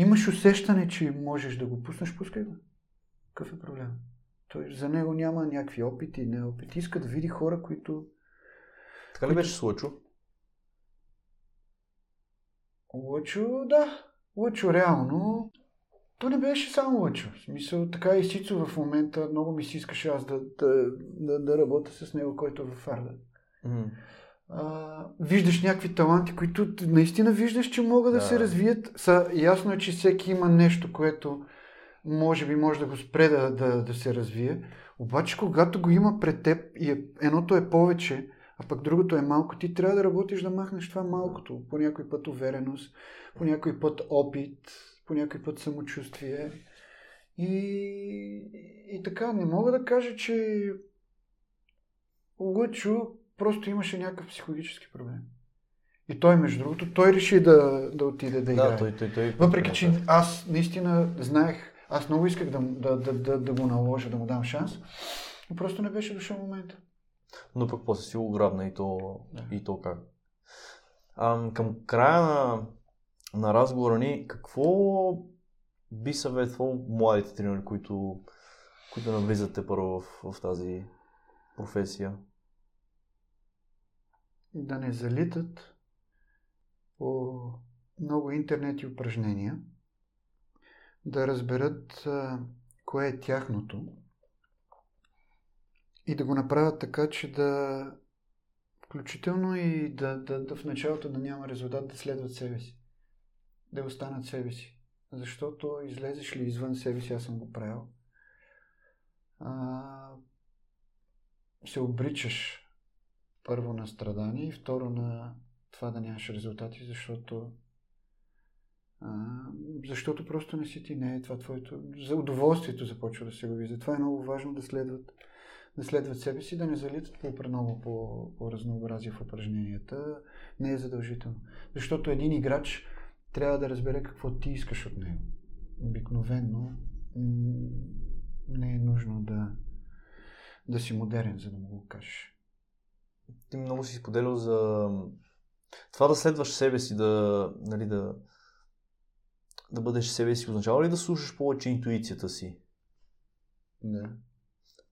имаш усещане, че можеш да го пуснеш, пускай го. Какъв е проблем? Той, за него няма някакви опити, не опити. Иска да види хора, които Така ли беше с Лъчо? Лъчо, да. Лъчо реално. То не беше само Лъчо. В смисъл, така и Сицо в момента много ми се искаше аз да, да, да, да работя с него, който е в Арда. М. а, виждаш някакви таланти, които наистина виждаш, че могат да, да се развият. Са, ясно е, че всеки има нещо, което може би може да го спре да, да, да се развие. Обаче, когато го има пред теб и е, едното е повече, а пък другото е малко, ти трябва да работиш да махнеш това малкото. По някой път увереност, по някой път опит, по някой път самочувствие. И, и така, не мога да кажа, че Лъчо просто имаше някакъв психологически проблем. И той, между другото, той реши да, да отиде да играе. Да, той, той, той, Въпреки, че аз наистина знаех, аз много исках да, да, да, да, да го наложа, да му дам шанс, но просто не беше дошъл момента. Но пък после си го грабна и то, да. и то как. А, към края на, на разговора ни, какво би съветвал младите тренери, които, които навлизате първо в, в тази професия? Да не залитат по много интернет и упражнения, да разберат кое е тяхното и да го направят така, че да включително и да, да, да в началото да няма резултат, да следват себе си. Да останат себе си. Защото излезеш ли извън себе си, аз съм го правил, а, се обричаш първо на страдание и второ на това да нямаш резултати, защото а, защото просто не си ти, не е това твоето. За удоволствието започва да се го вижда. Това е много важно да следват, да следват себе си, да не залитат по много по, по разнообразие в упражненията. Не е задължително. Защото един играч трябва да разбере какво ти искаш от него. Обикновенно не е нужно да, да си модерен, за да му го кажеш. Ти много си споделял за това да следваш себе си, да, нали, да, да бъдеш себе си, означава ли да слушаш повече интуицията си? Не.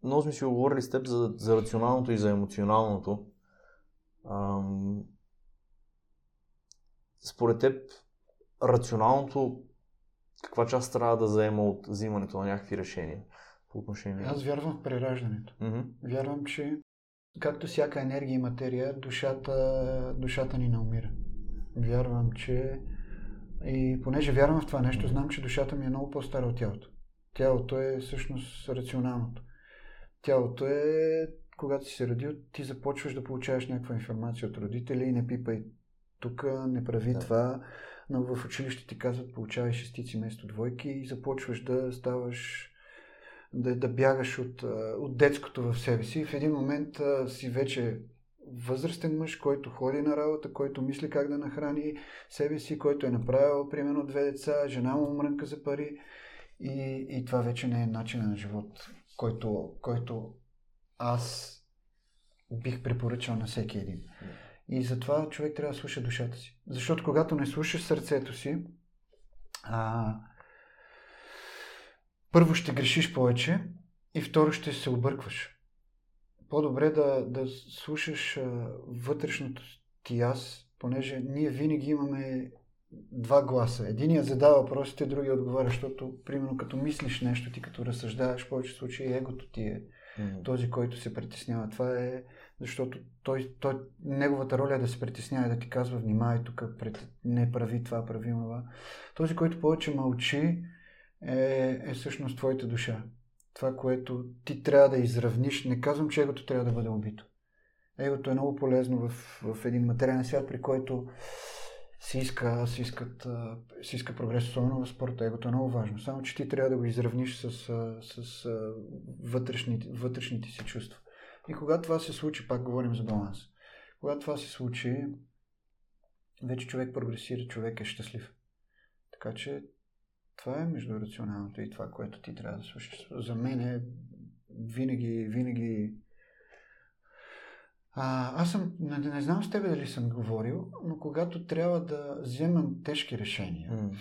Много сме си говорили с теб за, за рационалното и за емоционалното. Ам... Според теб, рационалното каква част трябва да заема от взимането на някакви решения по отношение? Аз вярвам в прераждането. Mm-hmm. Вярвам, че както всяка енергия и материя, душата, душата ни не умира. Вярвам, че и понеже вярвам в това нещо, знам, че душата ми е много по-стара от тялото. Тялото е всъщност рационалното. Тялото е, когато си се родил, ти започваш да получаваш някаква информация от родители и не пипай тук, не прави да. това. Но в училище ти казват, получавай шестици вместо двойки и започваш да ставаш да, да бягаш от, от детското в себе си. В един момент а, си вече възрастен мъж, който ходи на работа, който мисли как да нахрани себе си, който е направил примерно две деца, жена му мрънка за пари и, и това вече не е начин на живот, който, който аз бих препоръчал на всеки един. И затова човек трябва да слуша душата си. Защото когато не слушаш сърцето си, а, първо ще грешиш повече и второ ще се объркваш. По-добре да, да слушаш а, вътрешното ти аз, понеже ние винаги имаме два гласа. Единият задава въпросите, другия отговаря, защото, примерно, като мислиш нещо, ти като разсъждаваш, в повече случаи егото ти е mm-hmm. този, който се притеснява. Това е защото той, той, неговата роля е да се притеснява, да ти казва, внимай тук, пред, не прави това, прави това. Този, който повече мълчи, е, е всъщност твоята душа. Това, което ти трябва да изравниш. Не казвам, че егото трябва да бъде убито. Егото е много полезно в, в един материален свят, при който си иска, си, искат, си иска прогрес, особено в спорта. Егото е много важно. Само, че ти трябва да го изравниш с, с, с вътрешните, вътрешните си чувства. И когато това се случи, пак говорим за баланс. Когато това се случи, вече човек прогресира, човек е щастлив. Така че това е между рационалното и това, което ти трябва да слушаш. За мен е винаги, винаги... А, аз съм, не, не знам с тебе дали съм говорил, но когато трябва да вземам тежки решения, mm.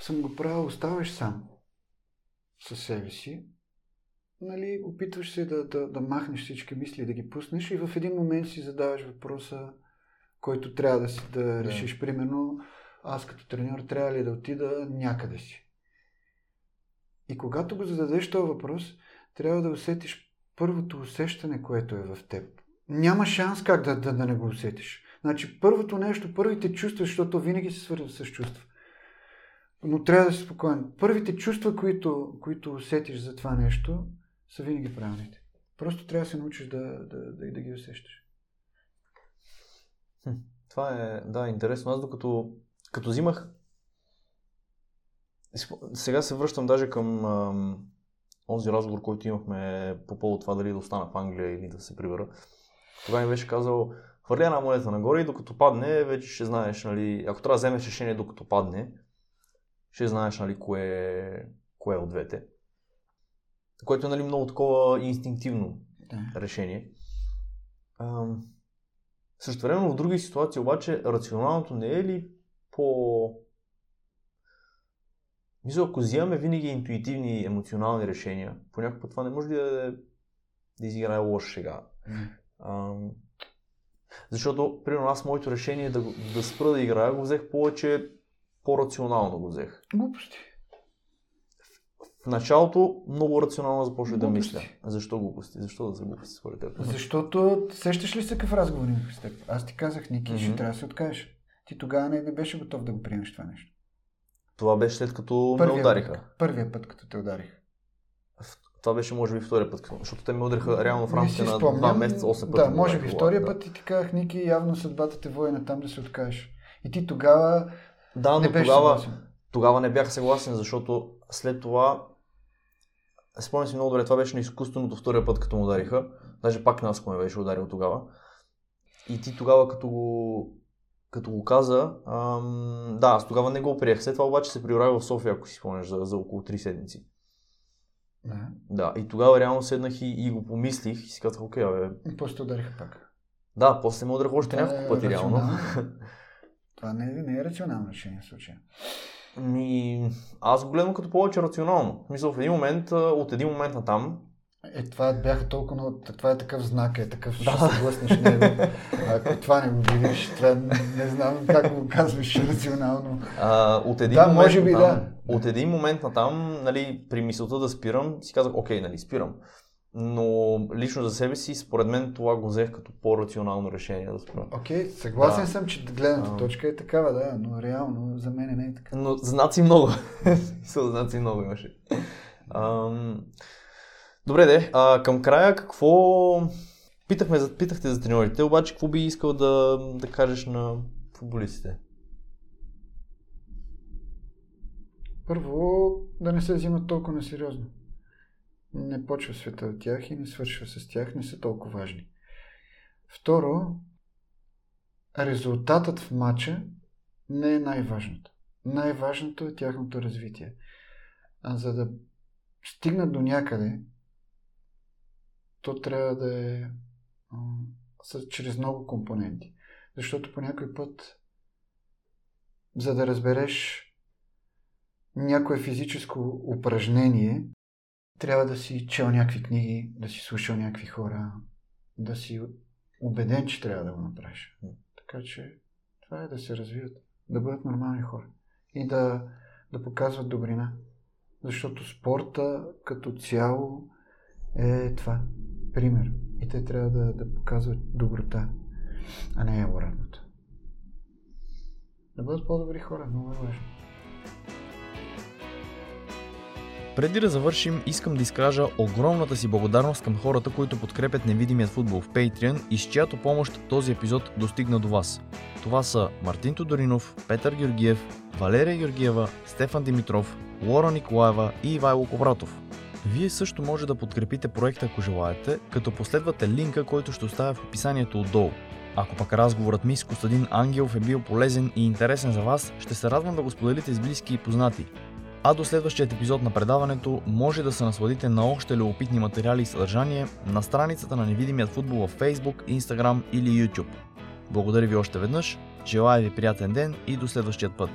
съм го правил, оставаш сам със себе си, нали, опитваш се да, да, да махнеш всички мисли, да ги пуснеш и в един момент си задаваш въпроса, който трябва да, си, да решиш. Yeah. Примерно, аз като треньор трябва ли да отида някъде си? И когато го зададеш този въпрос, трябва да усетиш първото усещане, което е в теб. няма шанс как да, да, да не го усетиш. Значи първото нещо, първите чувства, защото винаги се свързва с чувства. Но трябва да си спокоен. Първите чувства, които, които усетиш за това нещо, са винаги правилните. Просто трябва да се научиш да, да, да, да ги усещаш. Това е, да, интересно. Аз докато като взимах сега се връщам даже към ам, онзи разговор, който имахме по повод това дали да остана в Англия или да се прибера. Тогава ми беше казал, хвърля една монета нагоре и докато падне, вече ще знаеш, нали, ако трябва да вземеш решение докато падне, ще знаеш, нали, кое, кое е от двете. Което е, нали, много такова инстинктивно да. решение. Ам, също време в други ситуации обаче рационалното не е ли по... Мисля, ако взимаме винаги интуитивни, емоционални решения, понякога това не може да, да изиграе лош сега. Mm. Защото, примерно, аз моето решение да, да спра да играя го взех повече по-рационално го взех. Глупости. В началото много рационално започнах да мисля. Защо глупости? Защо да са глупости според теб? Защото сещаш ли се какъв разговор имах с теб? Аз ти казах, Ники, mm-hmm. ще трябва да се откажеш. Ти тогава не, не беше готов да го приемеш това нещо. Това беше след като първия ме удариха. Път, първия път, като те удариха. Това беше може би втория път, защото те ме удариха реално в рамките на два месеца, 8 пъти. Да, може би втория да. път и ти казах, Ники, явно съдбата те води на там да се откажеш. И ти тогава да, но не тогава, тогава не бях съгласен, защото след това спомням си много добре, това беше на изкуственото втория път, като му удариха. Даже пак нас ме беше ударил тогава. И ти тогава, като го, като го каза, ам, да, аз тогава не го приех. След това обаче се приорах в София, ако си спомняш, за, за около 3 седмици. Да. Да, и тогава реално седнах и, и го помислих и си казах, окей, бе. И после те удариха пак. Да, после ме удариха още няколко пъти, реално. (laughs) Това не, е, не е рационално решение в случая. Ми, аз го гледам като повече рационално. Мисля, в един момент, от един момент на там, е, това бяха толкова, това е такъв знак, е такъв, да. ще се глъснеш него. Ако това не го видиш, това не знам как го казваш рационално. А, от един да, момент може би натам, да. От един момент на там, нали, при мисълта да спирам, си казах, окей, нали, спирам. Но лично за себе си, според мен това го взех като по-рационално решение да спра. Окей, okay, съгласен да. съм, че гледната точка е такава, да, но реално за мен не е така. Но знаци много. (laughs) знаци много имаше. Ам... Добре, де, а, към края какво... Питахме, питахте за треньорите, обаче какво би искал да, да кажеш на футболистите? Първо, да не се взимат толкова на сериозно. Не почва света от тях и не свършва с тях, не са толкова важни. Второ, резултатът в матча не е най-важното. Най-важното е тяхното развитие. А за да стигнат до някъде, то трябва да е а, чрез много компоненти. Защото по някой път, за да разбереш някое физическо упражнение, трябва да си чел някакви книги, да си слушал някакви хора, да си убеден, че трябва да го направиш. Така че това е да се развият, да бъдат нормални хора и да, да показват добрина. Защото спорта като цяло е това пример. И те трябва да, да показват доброта, а не обратното. Да бъдат по-добри хора, много е важно. Преди да завършим, искам да изкажа огромната си благодарност към хората, които подкрепят невидимият футбол в Patreon и с чиято помощ този епизод достигна до вас. Това са Мартин Тодоринов, Петър Георгиев, Валерия Георгиева, Стефан Димитров, Лора Николаева и Ивайло Кобратов. Вие също може да подкрепите проекта, ако желаете, като последвате линка, който ще оставя в описанието отдолу. Ако пък разговорът ми с Костадин Ангелов е бил полезен и интересен за вас, ще се радвам да го споделите с близки и познати. А до следващият епизод на предаването може да се насладите на още любопитни материали и съдържание на страницата на невидимият футбол в Facebook, Instagram или YouTube. Благодаря ви още веднъж, желая ви приятен ден и до следващия път.